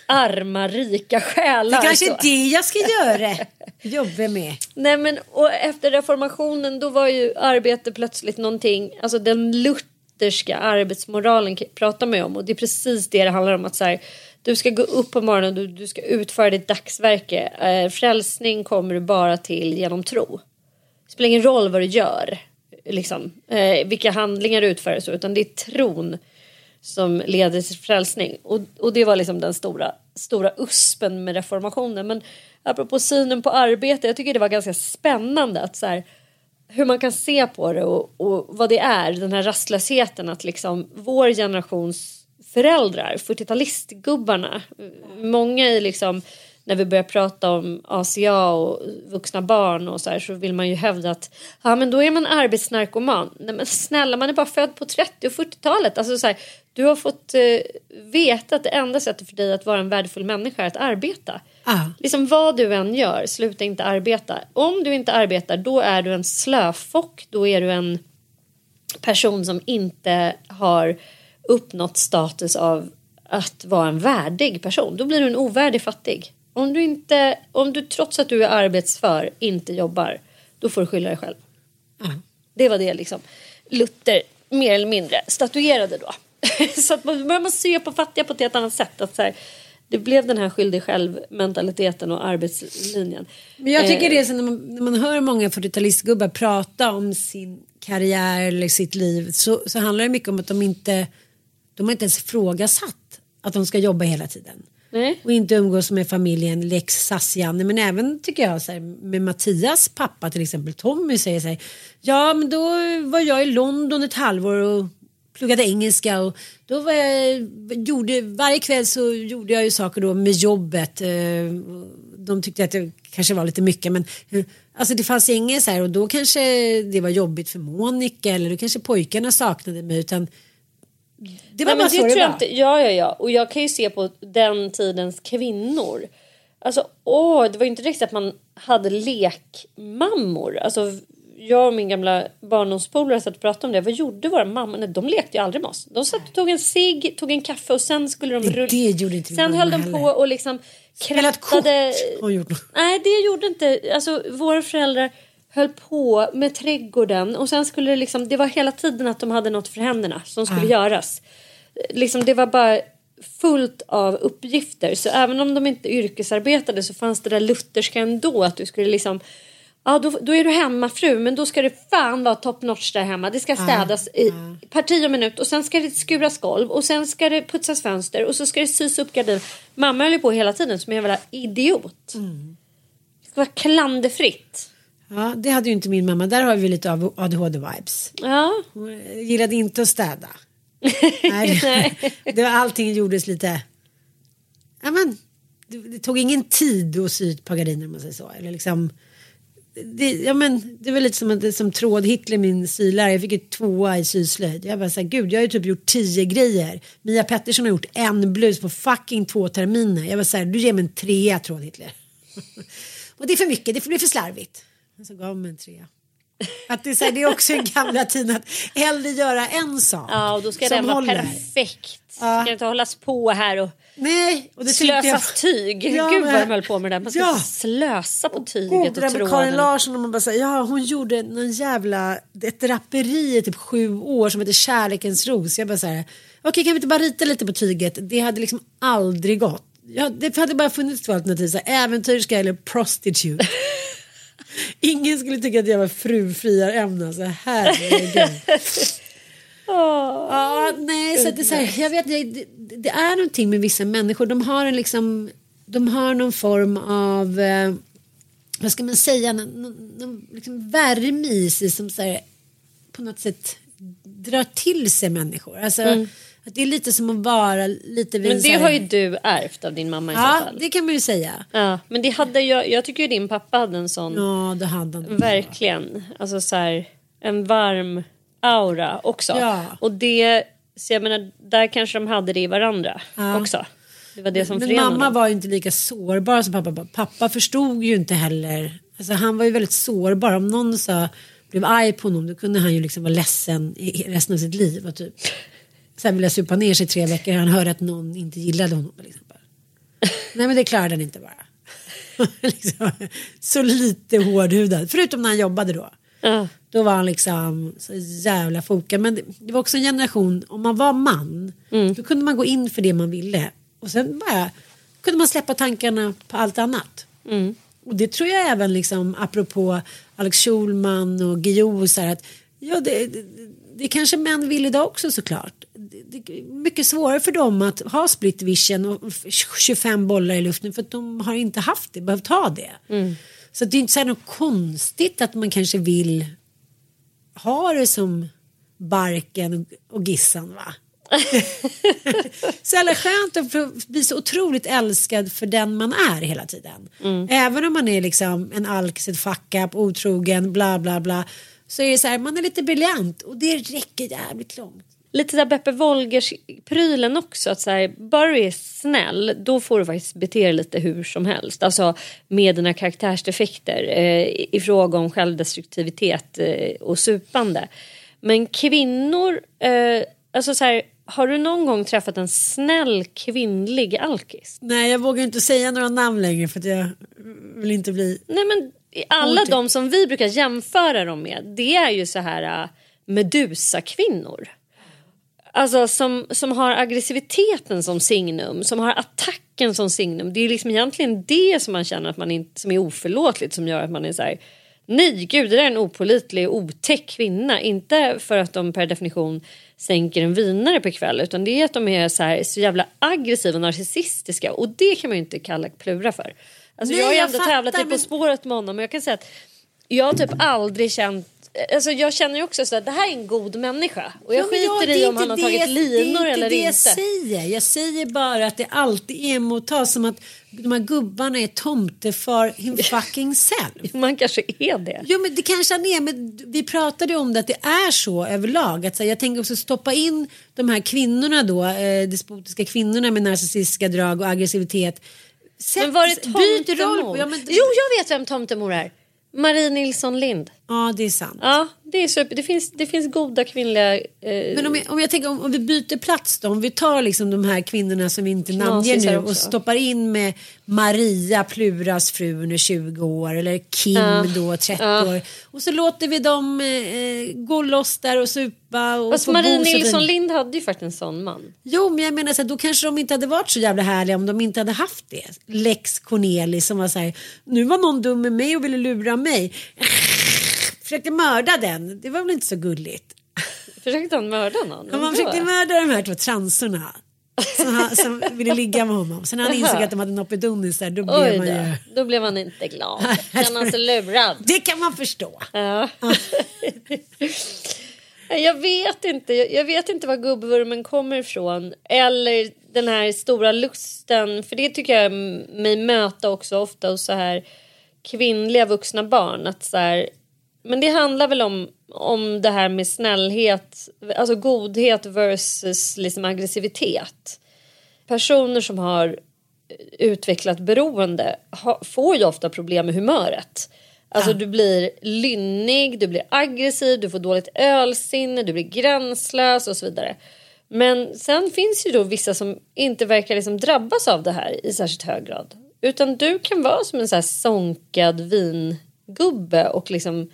arma rika själar. Det kanske är det jag ska göra. Jobba med. Nej men och efter reformationen då var ju arbete plötsligt någonting, alltså den lutherska arbetsmoralen pratar man ju om och det är precis det det handlar om att så här, du ska gå upp på morgonen och du, du ska utföra ditt dagsverke. Eh, frälsning kommer du bara till genom tro. Det spelar ingen roll vad du gör, liksom, eh, vilka handlingar du utför så, utan det är tron som leder till frälsning. Och, och det var liksom den stora, stora uspen med reformationen. Men apropå synen på arbete, jag tycker det var ganska spännande att så här, hur man kan se på det och, och vad det är, den här rastlösheten att liksom vår generations föräldrar, 40-talistgubbarna, många i liksom när vi börjar prata om ACA och vuxna barn och så här så vill man ju hävda att ja men då är man arbetsnarkoman. Nej men snälla man är bara född på 30 och 40-talet. Alltså så här, du har fått eh, veta att det enda sättet för dig att vara en värdefull människa är att arbeta. Ja. Liksom vad du än gör, sluta inte arbeta. Om du inte arbetar då är du en slöfock, då är du en person som inte har uppnått status av att vara en värdig person. Då blir du en ovärdig fattig. Om du, inte, om du trots att du är arbetsför inte jobbar, då får du skylla dig själv. Ja. Det var det liksom Luther mer eller mindre statuerade då. så att man börjar man se på fattiga på ett helt annat sätt. Att så här, det blev den här skyldig själv mentaliteten och arbetslinjen. Men jag tycker Eh, det är så när man, när man hör många 40-talistgubbar prata om sin karriär eller sitt liv så, så handlar det mycket om att de inte de har inte ens ifrågasatt att de ska jobba hela tiden. Nej. Och inte umgås med familjen Lex Sass-Janne. Men även tycker jag så här, med Mattias pappa till exempel Tommy säger så här. Ja men då var jag i London ett halvår och pluggade engelska. Och då var jag, gjorde, varje kväll så gjorde jag ju saker då med jobbet. eh, De tyckte att det kanske var lite mycket men alltså det fanns inget så här och då kanske det var jobbigt för Monica eller då kanske pojkarna saknade mig utan det var Nej, bara men så det det tror jag var. inte. Ja, ja, ja. Och jag kan ju se på den tidens kvinnor. Alltså, åh, det var ju inte direkt att man hade lekmammor. Alltså, jag och min gamla barndomspolare satt och pratade om det. Vad gjorde våra mammor? Nej, de lekte ju aldrig med oss. De satt och tog en cigg, tog en kaffe och sen skulle de rulla. det gjorde inte Sen höll de på och liksom Spelat kort krattade. hon gjort. Nej, det gjorde inte... Alltså, våra föräldrar höll på med trädgården och sen skulle det liksom... Det var hela tiden att de hade något för händerna som skulle göras. Liksom, det var bara fullt av uppgifter. Så även om de inte yrkesarbetade så fanns det där lutherska ändå. Att du skulle liksom... Ja, då, då är du hemmafru, men då ska det fan vara top notch där hemma. Det ska städas i parti och minut och sen ska det skuras golv och sen ska det putsas fönster och så ska det sys upp gardiner. Mamma höll på hela tiden som en jävla idiot. Det ska vara klanderfritt. Ja, det hade ju inte min mamma. Där har vi lite av ADHD-vibes. Ja, Hon gillade inte att städa. Nej, det var allting gjordes lite... Ja, men, det, det tog ingen tid att sy ett par gardiner om man säger så. Eller liksom, det, ja, men, det var lite som, att, som Tråd Hitler, min sylärare. Jag fick ett tvåa i syslöjd. Jag bara så här, gud jag har ju typ gjort tio grejer. Mia Pettersson har gjort en blus på fucking två terminer. Jag var så här, du ger mig en trea Tråd Hitler. och det är för mycket, det blir för slarvigt. Och så gav mig en trea. Att det, är så här, det är också en gamla tiden att hellre göra en sak. Ja, och då ska den vara håller. perfekt. Ja. Ska inte hållas på här och Nej, och det tyckte jag- slösas tyg. Ja, Gud men- vad de höll på med det där. Man ska Ja. slösa på tyget Oh, och det där med Karin tråden. Larsson och man bara säger ja hon gjorde någon jävla ett draperi i typ sju år som heter Kärlekens ros. Jag bara så här okej kan vi inte bara rita lite på tyget? Det hade liksom aldrig gått. Ja, det hade bara funnits två alternativ, så här, äventyrska eller prostitute. Ingen skulle tycka att jag var frufriarämne, så herregud. Ja, nej, så det är så här, jag vet, det, det, är någonting med vissa människor. De har en liksom, de har någon form av, eh, vad ska man säga, någon, någon, någon liksom värme i sig som så här, på något sätt drar till sig människor. Alltså, att det är lite som att vara lite vid Men så det har ju du ärvt av din mamma i så Ja, fall. det kan man ju säga. Ja, men det hade jag, jag tycker ju din pappa hade en sån, Ja, det hade han. verkligen, alltså så här, en varm aura också. Ja. Och det, så jag menar, där kanske de hade det i varandra Ja. också. Det var det som Men mamma dem. var ju inte lika sårbar som pappa. Pappa förstod ju inte heller. Alltså han var ju väldigt sårbar. Om någon sa, blev arg på honom då kunde han ju liksom vara ledsen i resten av sitt liv. Och typ, sen vilja supa ner sig i tre veckor. Han hörde att någon inte gillade honom. till exempel. Nej men det klarade han inte bara. liksom, så lite hårdhudad. Förutom när han jobbade då. Ja. Då var han liksom så jävla foka. Men det, det var också en generation, om man var man, då kunde man gå in för det man ville. Och sen bara kunde man släppa tankarna på allt annat. Och det tror jag även liksom apropå Alex Schulman och Guillou så här att ja det, det, det kanske män vill idag också såklart. Det, det är mycket svårare för dem att ha split vision och f- 25 bollar i luften för att de har inte haft det, behövt ha det. Så det är inte så något konstigt att man kanske vill ha det som Barken och- Gissan va? så jävla skönt att bli så otroligt älskad för den man är hela tiden. Även om man är liksom en alkis, ett fuck up, otrogen, bla bla bla. Så är det så här, man är lite briljant och det räcker jävligt långt. Lite såhär Beppe Wolgers-prylen också. Att så här, bara du är snäll då får du faktiskt bete dig lite hur som helst. Alltså med dina karaktärsdefekter eh, i fråga om självdestruktivitet eh, och supande. Men kvinnor, eh, alltså så här, har du någon gång träffat en snäll kvinnlig alkis? Nej, jag vågar inte säga några namn längre för att jag vill inte bli... Nej men alla de som vi brukar jämföra dem med det är ju så här äh, Medusa-kvinnor. Alltså som, som har aggressiviteten som signum, som har attacken som signum. Det är liksom egentligen det som man känner att man inte, som är oförlåtligt som gör att man är så här Nej gud det där är en opolitlig otäck kvinna. Inte för att de per definition sänker en vinare per kväll utan det är att de är så, här, så jävla aggressiva och narcissistiska och det kan man ju inte kalla Plura för. Alltså Nej, jag har ju jag ändå fattar, tävlat i På men- spåret med honom och jag kan säga att jag har typ aldrig känt Alltså jag känner ju också så att det här är en god människa och jag Ja, skiter det är i om inte han har det- tagit linor Det är inte eller det jag inte. säger. Jag säger bara att det alltid emottas som att de här gubbarna är tomte för him fucking self. Man kanske är det. Jo men det kanske han är men vi pratade om det att det är så överlag. Att, så här, jag tänker också stoppa in de här kvinnorna då, eh, despotiska kvinnorna med narcissistiska drag och aggressivitet. Sätt, Men var byt roll. tomtemor? Ja, men, Jo jag vet vem tomtemor är. Marie Nilsson Lind. ja det är sant. Ja det är super. Det finns, det finns goda kvinnliga eh, Men om jag, om jag tänker om, om vi byter plats då, om vi tar liksom de här kvinnorna som vi inte namnger nu också. och stoppar in med Maria, Pluras fru under 20 år eller Kim Ja. då 30 Ja. år och så låter vi dem eh, gå loss där och supa och Fast Marie Nilsson. Lind hade ju faktiskt en sån man. Jo men jag menar så här, då kanske de inte hade varit så jävla härliga om de inte hade haft det. Lex Cornelis som var så här, nu var någon dum med mig och ville lura mig. Försökte mörda den, det var väl inte så gulligt. Försökte han mörda någon? Ja, man försökte mörda de här två transorna. Som, han, som ville ligga med honom. Sen när han insåg att de hade noppedunis där då blev Oj man ju... då, blev han inte glad. Han sig lurad. Det kan man förstå. Ja. jag vet inte. Jag vet inte var gubbvurmen kommer ifrån. Eller den här stora lusten, för det tycker jag mig möta också ofta hos så här kvinnliga vuxna barn. Att så här, men det handlar väl om, om det här med snällhet, alltså godhet versus liksom aggressivitet. Personer som har utvecklat beroende får ju ofta problem med humöret. Alltså ja. du blir lynnig, du blir aggressiv, du får dåligt ölsinne, du blir gränslös och så vidare. Men sen finns ju då vissa som inte verkar liksom drabbas av det här i särskilt hög grad. Utan du kan vara som en så här sonkad vingubbe och liksom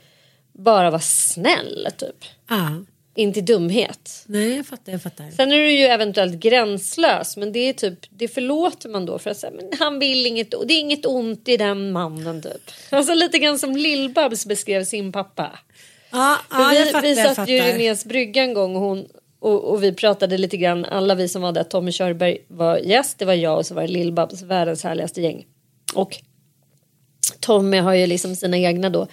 bara vara snäll typ. Ja. Inte dumhet. Nej jag fattar, jag fattar. Sen är du ju eventuellt gränslös men det är typ det förlåter man då för att säga men han vill inget det är inget ont i den mannen typ. Alltså lite grann som Lill-Babs beskrev sin pappa. Ja, ja vi, jag fattar, vi satt jag ju i Linnés brygga en gång och hon och, och, vi pratade lite grann, alla vi som var där, Tommy Körberg var gäst, det var jag och så var det Lill-Babs, världens härligaste gäng. Och Tommy har ju liksom sina egna då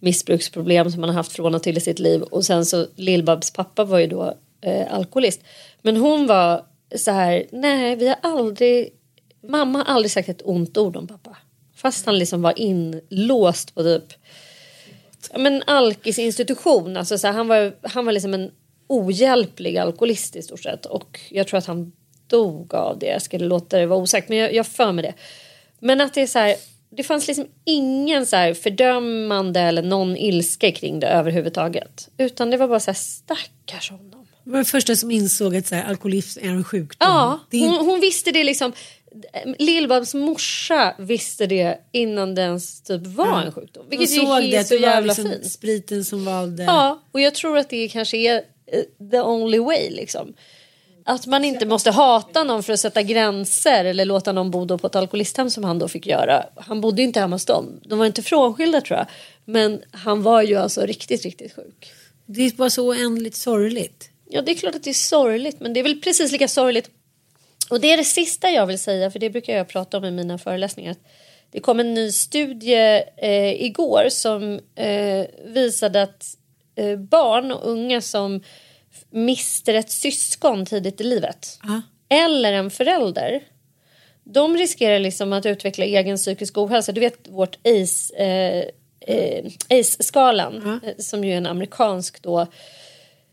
missbruksproblem som han har haft från och till i sitt liv och sen så Lill-Babs pappa var ju då eh, alkoholist. Men hon var så här, nej vi har aldrig, mamma har aldrig sagt ett ont ord om pappa. Fast han liksom var inlåst på typ ja, men alkisinstitution. Alltså så här, han, var, han var liksom en ohjälplig alkoholist i stort sett. Och jag tror att han dog av det. Jag skulle låta det vara osagt men jag, jag för mig det. Men att det är så här, det fanns liksom ingen så här fördömande eller någon ilska kring det överhuvudtaget. Utan det var bara så här stackars honom. Det var den första som insåg att så här, alkoholism är en sjukdom. Ja, är... hon, hon visste det liksom. Lill-Babs morsa visste det innan det ens typ var ja. en sjukdom. Vilket hon såg är det, så det jävla liksom fint. spriten som valde. Ja, och jag tror att det kanske är the only way liksom. Att man inte måste hata någon för att sätta gränser eller låta någon bo på ett alkoholisthem som han då fick göra. Han bodde ju inte hemma hos dem. De var inte frånskilda tror jag. Men han var ju alltså riktigt, riktigt sjuk. Det är bara så oändligt sorgligt. Ja, det är klart att det är sorgligt, men det är väl precis lika sorgligt. Och det är det sista jag vill säga, för det brukar jag prata om i mina föreläsningar. Det kom en ny studie eh, igår som eh, visade att eh, barn och unga som mister ett syskon tidigt i livet Aha. eller en förälder de riskerar liksom att utveckla egen psykisk ohälsa. Du vet vårt ACE, eh, eh, ACE-skalan eh, som ju är en amerikansk då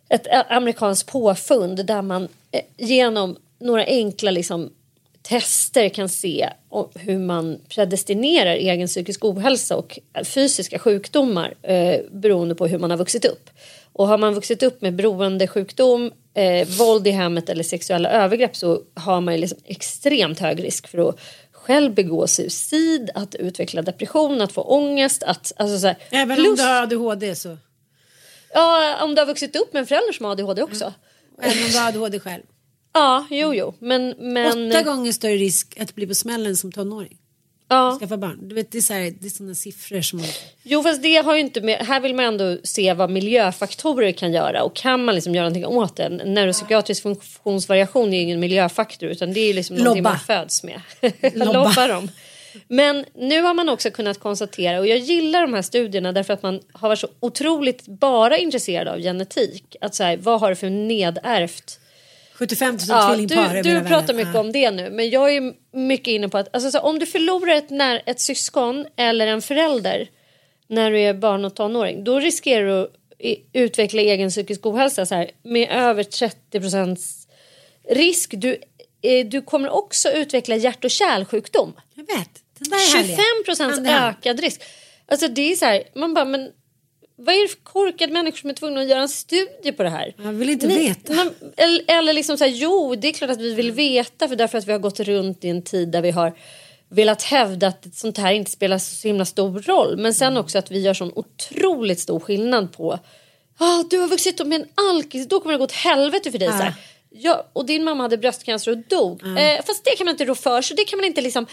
ett ä- amerikanskt påfund där man eh, genom några enkla liksom, tester kan se hur man predestinerar egen psykisk ohälsa och fysiska sjukdomar eh, beroende på hur man har vuxit upp. Och har man vuxit upp med beroendesjukdom, eh, våld i hemmet eller sexuella övergrepp så har man ju liksom extremt hög risk för att själv begå suicid, att utveckla depression, att få ångest. Att, alltså så här, Även om plus- du har ADHD så. Ja, om du har vuxit upp med en förälder som har ADHD också. Även om du har ADHD själv. Ja, jo, jo. Men, men Åtta gånger större risk att bli på smällen som tonåring. Ja. Skaffa barn. Du vet, det är, så här, det är sådana siffror som man... Jo, fast det har ju inte med... Här vill man ändå se vad miljöfaktorer kan göra och kan man liksom göra någonting åt det. Neuropsykiatrisk funktionsvariation är ju ingen miljöfaktor utan det är ju liksom någonting Lobba. man föds med. Lobba. Lobba dem. Men nu har man också kunnat konstatera och jag gillar de här studierna därför att man har varit så otroligt bara intresserad av genetik. Att så här, vad har det för nedärvt 75 000 Ja, tvillingpar du, du pratar mycket Ja. om det nu men jag är mycket inne på att alltså, så, om du förlorar ett, när, ett syskon eller en förälder när du är barn och tonåring då riskerar du att utveckla egen psykisk ohälsa så här, med över 30 procents risk. Du, eh, du kommer också utveckla hjärt och kärlsjukdom. Jag vet. Den där är 25 härlig. procents ökad risk. Alltså det är så här, man bara men vad är det för korkade människor som är tvungna att göra en studie på det här? Jag vill inte Ni- veta. Man, eller, eller liksom så här, jo det är klart att vi vill veta för därför att vi har gått runt i en tid där vi har velat hävda att sånt här inte spelar så himla stor roll. Men sen också att vi gör sån otroligt stor skillnad på ah, du har vuxit upp med en alkis, då kommer det gå åt helvete för dig. Så här. Ja, och din mamma hade bröstcancer och dog. Eh, fast det kan man inte rå för så det kan man inte liksom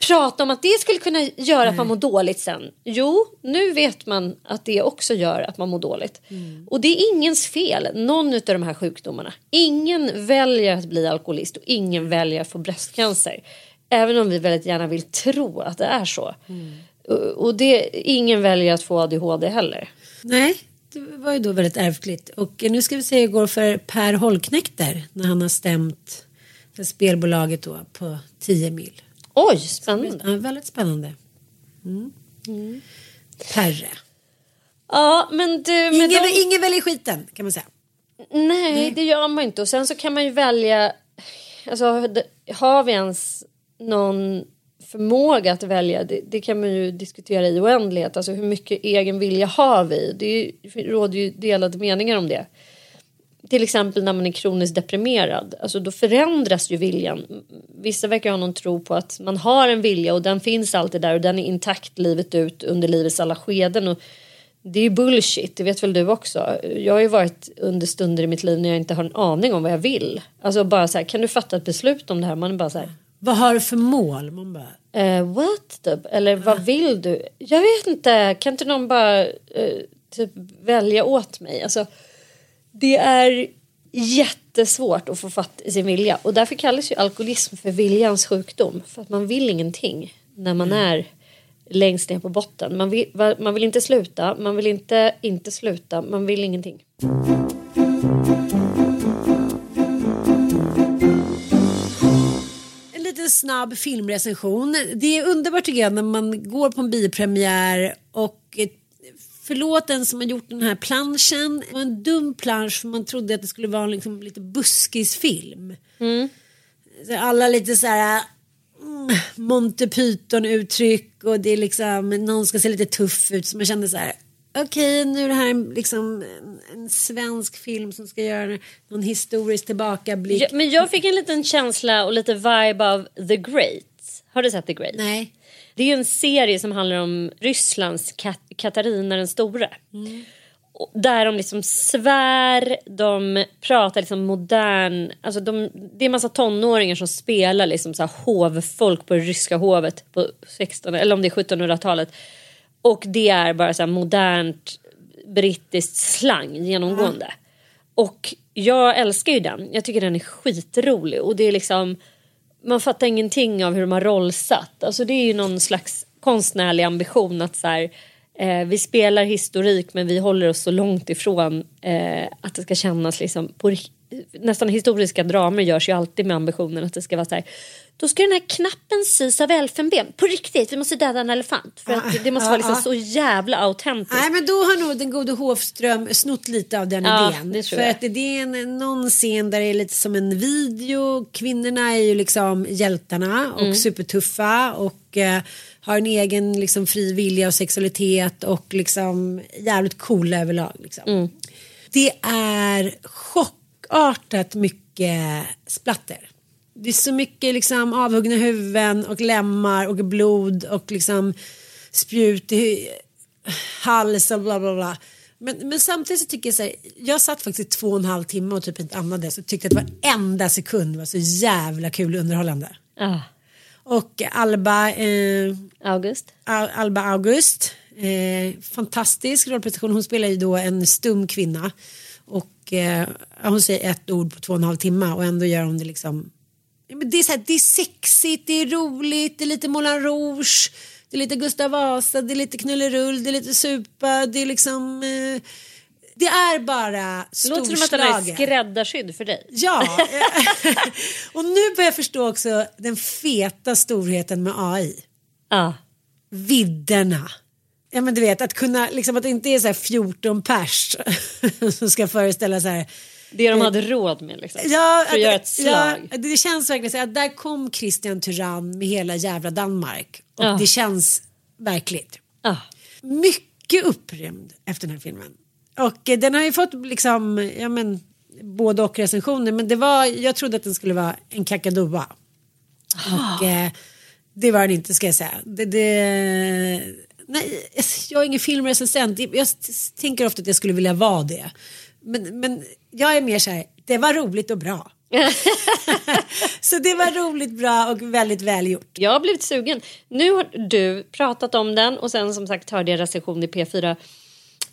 prata om att det skulle kunna göra att man mår dåligt sen. Jo, nu vet man att det också gör att man mår dåligt. Och det är ingens fel, någon av de här sjukdomarna. Ingen väljer att bli alkoholist och ingen väljer att få bröstcancer. Även om vi väldigt gärna vill tro att det är så. Och- Och det, ingen väljer att få ADHD heller. Nej, det var ju då väldigt ärftligt. Och nu ska vi se hur det går för Per Holknekter när han har stämt spelbolaget då på 10 mil. Oj, spännande. Ja, väldigt spännande. Mm. Perre. Ja, men du... Ingen, de... ingen väljer skiten kan man säga. Nej, det gör man inte. Och sen så kan man ju välja... Alltså, har vi ens någon förmåga att välja? Det, det kan man ju diskutera i oändlighet. Alltså hur mycket egen vilja har vi? Det råder ju delade meningar om det. Till exempel när man är kroniskt deprimerad. Alltså då förändras ju viljan. Vissa verkar ha någon tro på att man har en vilja och den finns alltid där och den är intakt livet ut under livets alla skeden. Och det är ju bullshit, det vet väl du också. Jag har ju varit under stunder i mitt liv när jag inte har en aning om vad jag vill. Alltså bara så här, kan du fatta ett beslut om det här? Man är bara så här, Vad har du för mål? Man bara, eh, what? Typ. Eller vad vill du? Jag vet inte, kan inte någon bara eh, typ välja åt mig? Alltså, det är jättesvårt att få fatt i sin vilja och därför kallas ju alkoholism för viljans sjukdom. För att man vill ingenting när man är längst ner på botten. Man vill, man vill inte sluta, man vill inte inte sluta, man vill ingenting. En liten snabb filmrecension. Det är underbart tycker jag när man går på en biopremiär och förlåt den som har gjort den här planschen. Det var en dum plansch för man trodde att det skulle vara liksom lite buskisfilm. Så alla lite så här mm, Monty Python uttryck och det är liksom någon ska se lite tuff ut så man kände så här okej nu är det här liksom en, en svensk film som ska göra någon historisk tillbakablick. Ja, men jag fick en liten känsla och lite vibe av The Great. Har du sett The Great? Nej. Det är ju en serie som handlar om Rysslands Kat- Katarina den store. Och Där de liksom svär, de pratar liksom modern, alltså de, det är massa tonåringar som spelar liksom så här hovfolk på det ryska hovet på 16 eller om det är 1700-talet. Och det är bara så här modernt brittiskt slang genomgående. Och jag älskar ju den. Jag tycker den är skitrolig och det är liksom man fattar ingenting av hur de har rollsatt. Alltså det är ju någon slags konstnärlig ambition att så här, eh, vi spelar historik men vi håller oss så långt ifrån eh, att det ska kännas liksom på Nästan historiska dramer görs ju alltid med ambitionen att det ska vara så här. Då ska den här knappen sys av elfenben. På riktigt, vi måste döda en elefant. För att det, det måste Ah, vara liksom ah. så jävla autentiskt. Nej men då har nog den gode Hovström snott lite av den Ja, idén. det För jag. att det är en, någon scen där det är lite som en video. Kvinnorna är ju liksom hjältarna och Mm. supertuffa och eh, har en egen liksom fri vilja och sexualitet och liksom jävligt coola överlag. Liksom. Mm. Det är chockartat mycket splatter. Det är så mycket liksom avhuggna huvuden och lemmar och blod och liksom spjut i hals och bla bla bla. Men, men samtidigt så tycker jag så här, jag satt faktiskt två och en halv timme och typ inte andades och tyckte att varenda sekund var så jävla kul och underhållande. Ah, Och Alba, eh, August. Al- Alba August, eh, fantastisk rollprestation. Hon spelar ju då en stum kvinna och eh, hon säger ett ord på två och en halv timme och ändå gör hon det liksom det, är så här, det är sexigt, det är roligt, det är lite Moulin Rouge, det är lite Gustav Vasa, det är lite knullerull, det är lite supa, det är liksom... Eh, det är bara Det låter som att den är storslaget. skräddarsydd för dig. Ja, och nu börjar jag förstå också den feta storheten med AI. Ah. Vidderna. Ja men du vet att kunna, liksom att det inte är så här 14 pers som ska föreställa så här. Det de hade råd med liksom. Ja, för att göra ett slag. Ja, det känns verkligen så att där kom Christian Tyrann med hela jävla Danmark. Och Ja. det känns verkligt. Ah. Mycket upprymd efter den här filmen. Och eh, den har ju fått liksom, ja men både och recensioner. Men det var, jag trodde att den skulle vara en kakadua. Och eh, det var den inte ska jag säga. Det, det, nej, jag är ingen filmrecensent. Jag tänker ofta att jag skulle vilja vara det. Men, men jag är mer så här, det var roligt och bra. så det var roligt, bra och väldigt välgjort. Jag har blivit sugen. Nu har du pratat om den och sen som sagt hörde jag recension i P4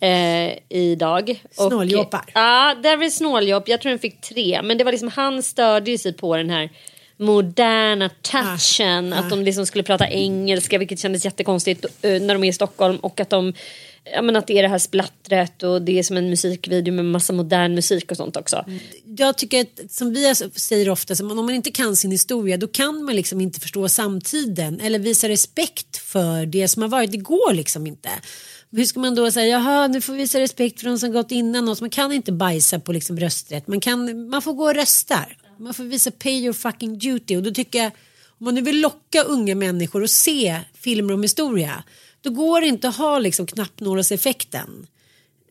eh, idag. Snåljåpar. Ja, där var snåljåp. Jag tror den fick tre. Men det var liksom, han störde sig på den här moderna touchen. Ah, Att de liksom skulle prata engelska vilket kändes jättekonstigt eh, när de är i Stockholm. Och att de ja, men att det är det här splattret och det är som en musikvideo med massa modern musik och sånt också. Mm. Jag tycker att som vi säger ofta, så om man inte kan sin historia då kan man liksom inte förstå samtiden eller visa respekt för det som har varit. Det går liksom inte. Hur ska man då säga, jaha nu får vi visa respekt för de som gått innan oss. Man kan inte bajsa på liksom rösträtt. Man, kan, man får gå och rösta. Man får visa pay your fucking duty. Och då tycker jag, om man nu vill locka unga människor att se filmer om historia. Då går det inte att ha liksom knappnålseffekten.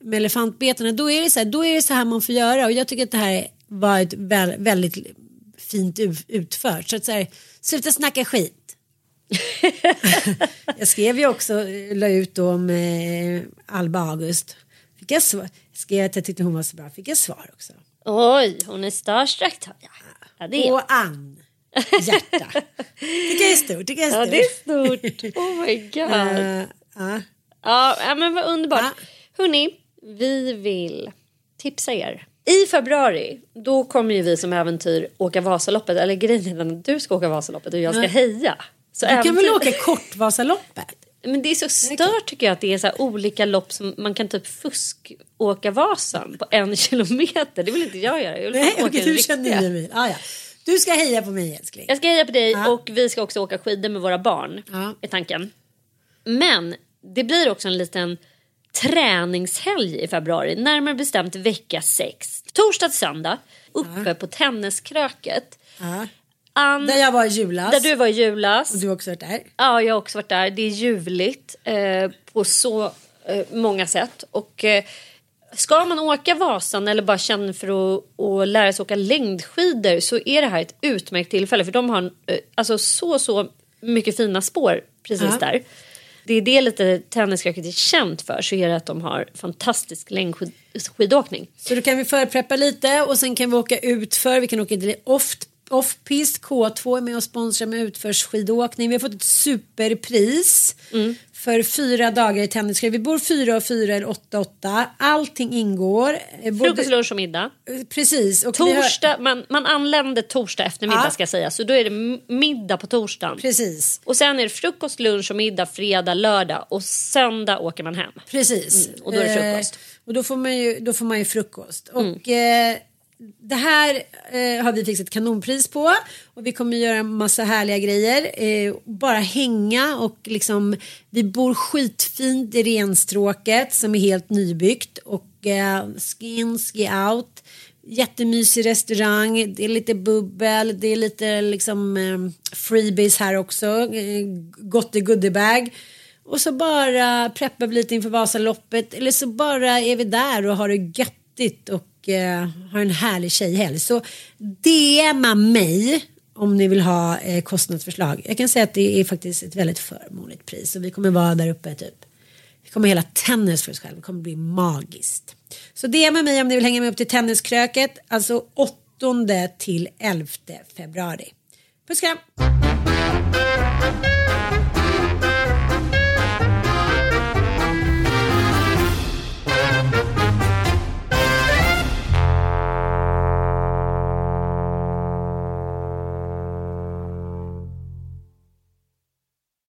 Med elefantbetarna. Då är, det så här, då är det så här man får göra. Och jag tycker att det här var ett väl, väldigt fint utfört. Så att så här, sluta snacka skit. jag skrev ju också, la ut om eh, Alba August. Fick jag svar, skrev att jag tyckte hon var så bra. Fick jag svar också. Oj, hon är starstruck. Ja, ja det är. Och Ann. Hjärta. tycker jag är stort. Tycker jag är stort. Ja, det är stort. Oh my god. Uh, uh. Ja, men vad underbart. Uh. Hörni, vi vill tipsa er. I februari då kommer ju vi som äventyr åka Vasaloppet. Eller grejen är att du ska åka Vasaloppet och jag ska heja. Så du kan väl åka Kortvasaloppet? Men det är så stört tycker jag att det är så olika lopp som man kan typ fusk åka Vasan på en kilometer. Det vill inte jag göra. Jag vill Nej, okej, du känner mig. Ah, ja. Du ska heja på mig älskling. Jag ska heja på dig ja. och vi ska också åka skidor med våra barn. Ja. Är tanken. Men det blir också en liten träningshelg i februari. Närmare bestämt vecka 6. Torsdag till söndag. Uppe ja. på Tenniskröket. Ja. An, där jag var i julas. Där du var i julas. Och du har också varit där. Ja, jag har också varit där. Det är ljuvligt eh, på så eh, många sätt. Och eh, ska man åka Vasan eller bara känna för att, att lära sig åka längdskidor så är det här ett utmärkt tillfälle. För de har eh, alltså så, så mycket fina spår precis ja. där. Det är det lite Tenniskröket är känt för så är det att de har fantastisk längdskidåkning. Så då kan vi förpreppa lite och sen kan vi åka ut för vi kan åka till off Offpist K2 är med och sponsrar med utförsskidåkning. Vi har fått ett superpris mm. för fyra dagar i tennisskrid. Vi bor fyra och fyra eller åtta åtta. Allting ingår. Eh, Frukost, lunch och middag. Eh, precis. Och torsdag, har... man, man anländer torsdag eftermiddag ja. ska jag säga. Så då är det middag på torsdagen. Precis. Och sen är det frukost, lunch och middag fredag, lördag. Och söndag åker man hem. Precis. Mm, och då är det frukost. Eh, och då får man ju, då får man ju frukost. Och mm. eh, det här eh, har vi fixat kanonpris på och vi kommer göra massa härliga grejer. Eh, bara hänga och liksom vi bor skitfint i renstråket som är helt nybyggt och eh, skin, ski out. Jättemysig restaurang, det är lite bubbel, det är lite liksom eh, freebies här också, eh, gott i goodiebag. Och så bara preppar vi lite inför Vasaloppet eller så bara är vi där och har det göttigt och och eh, har en härlig tjejhelg. Så DMa mig om ni vill ha eh, kostnadsförslag. Jag kan säga att det är faktiskt ett väldigt förmånligt pris och vi kommer vara där uppe typ. Vi kommer hela tennis för oss själva. Det kommer bli magiskt. Så DMa mig om ni vill hänga med upp till tenniskröket. Alltså 8 till 11 februari. Puss kram!